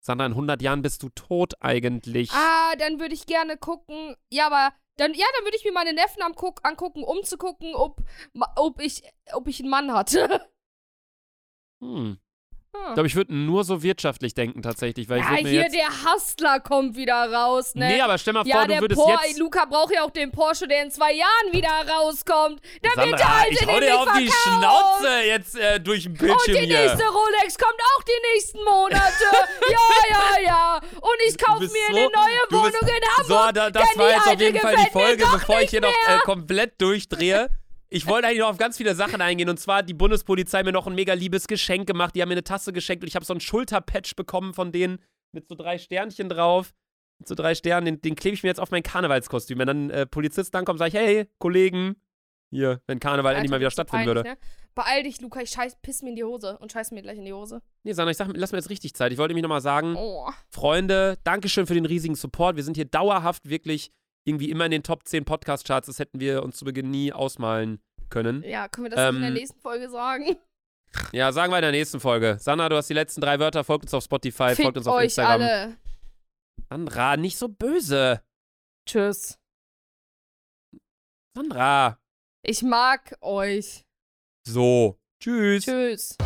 B: Sandra, in 100 Jahren bist du tot eigentlich.
A: Ah, dann würde ich gerne gucken. Ja, aber dann, ja, dann würde ich mir meine Neffen anguck, angucken, um zu gucken, ob, ob, ich, ob ich einen Mann hatte.
B: Hm. Ich
A: Hm.
B: glaube, ich würde nur so wirtschaftlich denken tatsächlich, weil ich
A: Ja,
B: mir
A: hier der Hustler kommt wieder raus, ne?
B: Nee, aber stell mal
A: ja,
B: vor, du
A: der
B: würdest
A: Por
B: jetzt...
A: Luca braucht ja auch den Porsche, der in zwei Jahren wieder rauskommt. Dann wird der
B: Sandra,
A: alte
B: ich hau dir auf die. Schnauze jetzt äh, durch den
A: Und
B: Bildschirm
A: die
B: hier.
A: nächste Rolex kommt auch die nächsten Monate. ja, ja, ja. Und ich kaufe mir
B: so-
A: eine neue
B: du bist-
A: Wohnung in Hamburg.
B: So, da, das war jetzt auf jeden Fall die Folge, bevor ich hier noch äh, komplett durchdrehe. Ich wollte eigentlich noch auf ganz viele Sachen eingehen. Und zwar hat die Bundespolizei mir noch ein mega liebes Geschenk gemacht. Die haben mir eine Tasse geschenkt und ich habe so einen Schulterpatch bekommen von denen mit so drei Sternchen drauf. Mit so drei Sternen. Den, den klebe ich mir jetzt auf mein Karnevalskostüm. Wenn dann äh, Polizisten ankommen, sage ich, hey, Kollegen, Hier, wenn Karneval endlich mal
A: Alter,
B: wieder stattfinden
A: peinlich,
B: würde.
A: Ne? Beeil dich, Luca, ich scheiß, piss mir in die Hose und scheiß mir gleich in die Hose.
B: Nee, Sandra, ich sag, lass mir jetzt richtig Zeit. Ich wollte mich nochmal sagen,
A: Oh.
B: Freunde, Dankeschön für den riesigen Support. Wir sind hier dauerhaft wirklich irgendwie immer in den Top 10 Podcast-Charts. Das hätten wir uns zu Beginn nie ausmalen können.
A: Ja, können wir das in der
B: Ähm,
A: nächsten Folge sagen?
B: Ja, sagen wir in der nächsten Folge. Sandra, du hast die letzten drei Wörter. Folgt uns auf Spotify,
A: Fickt
B: folgt uns auf
A: euch
B: Instagram.
A: alle.
B: Sandra, nicht so böse.
A: Tschüss.
B: Sandra.
A: Ich mag euch.
B: So. Tschüss.
A: Tschüss.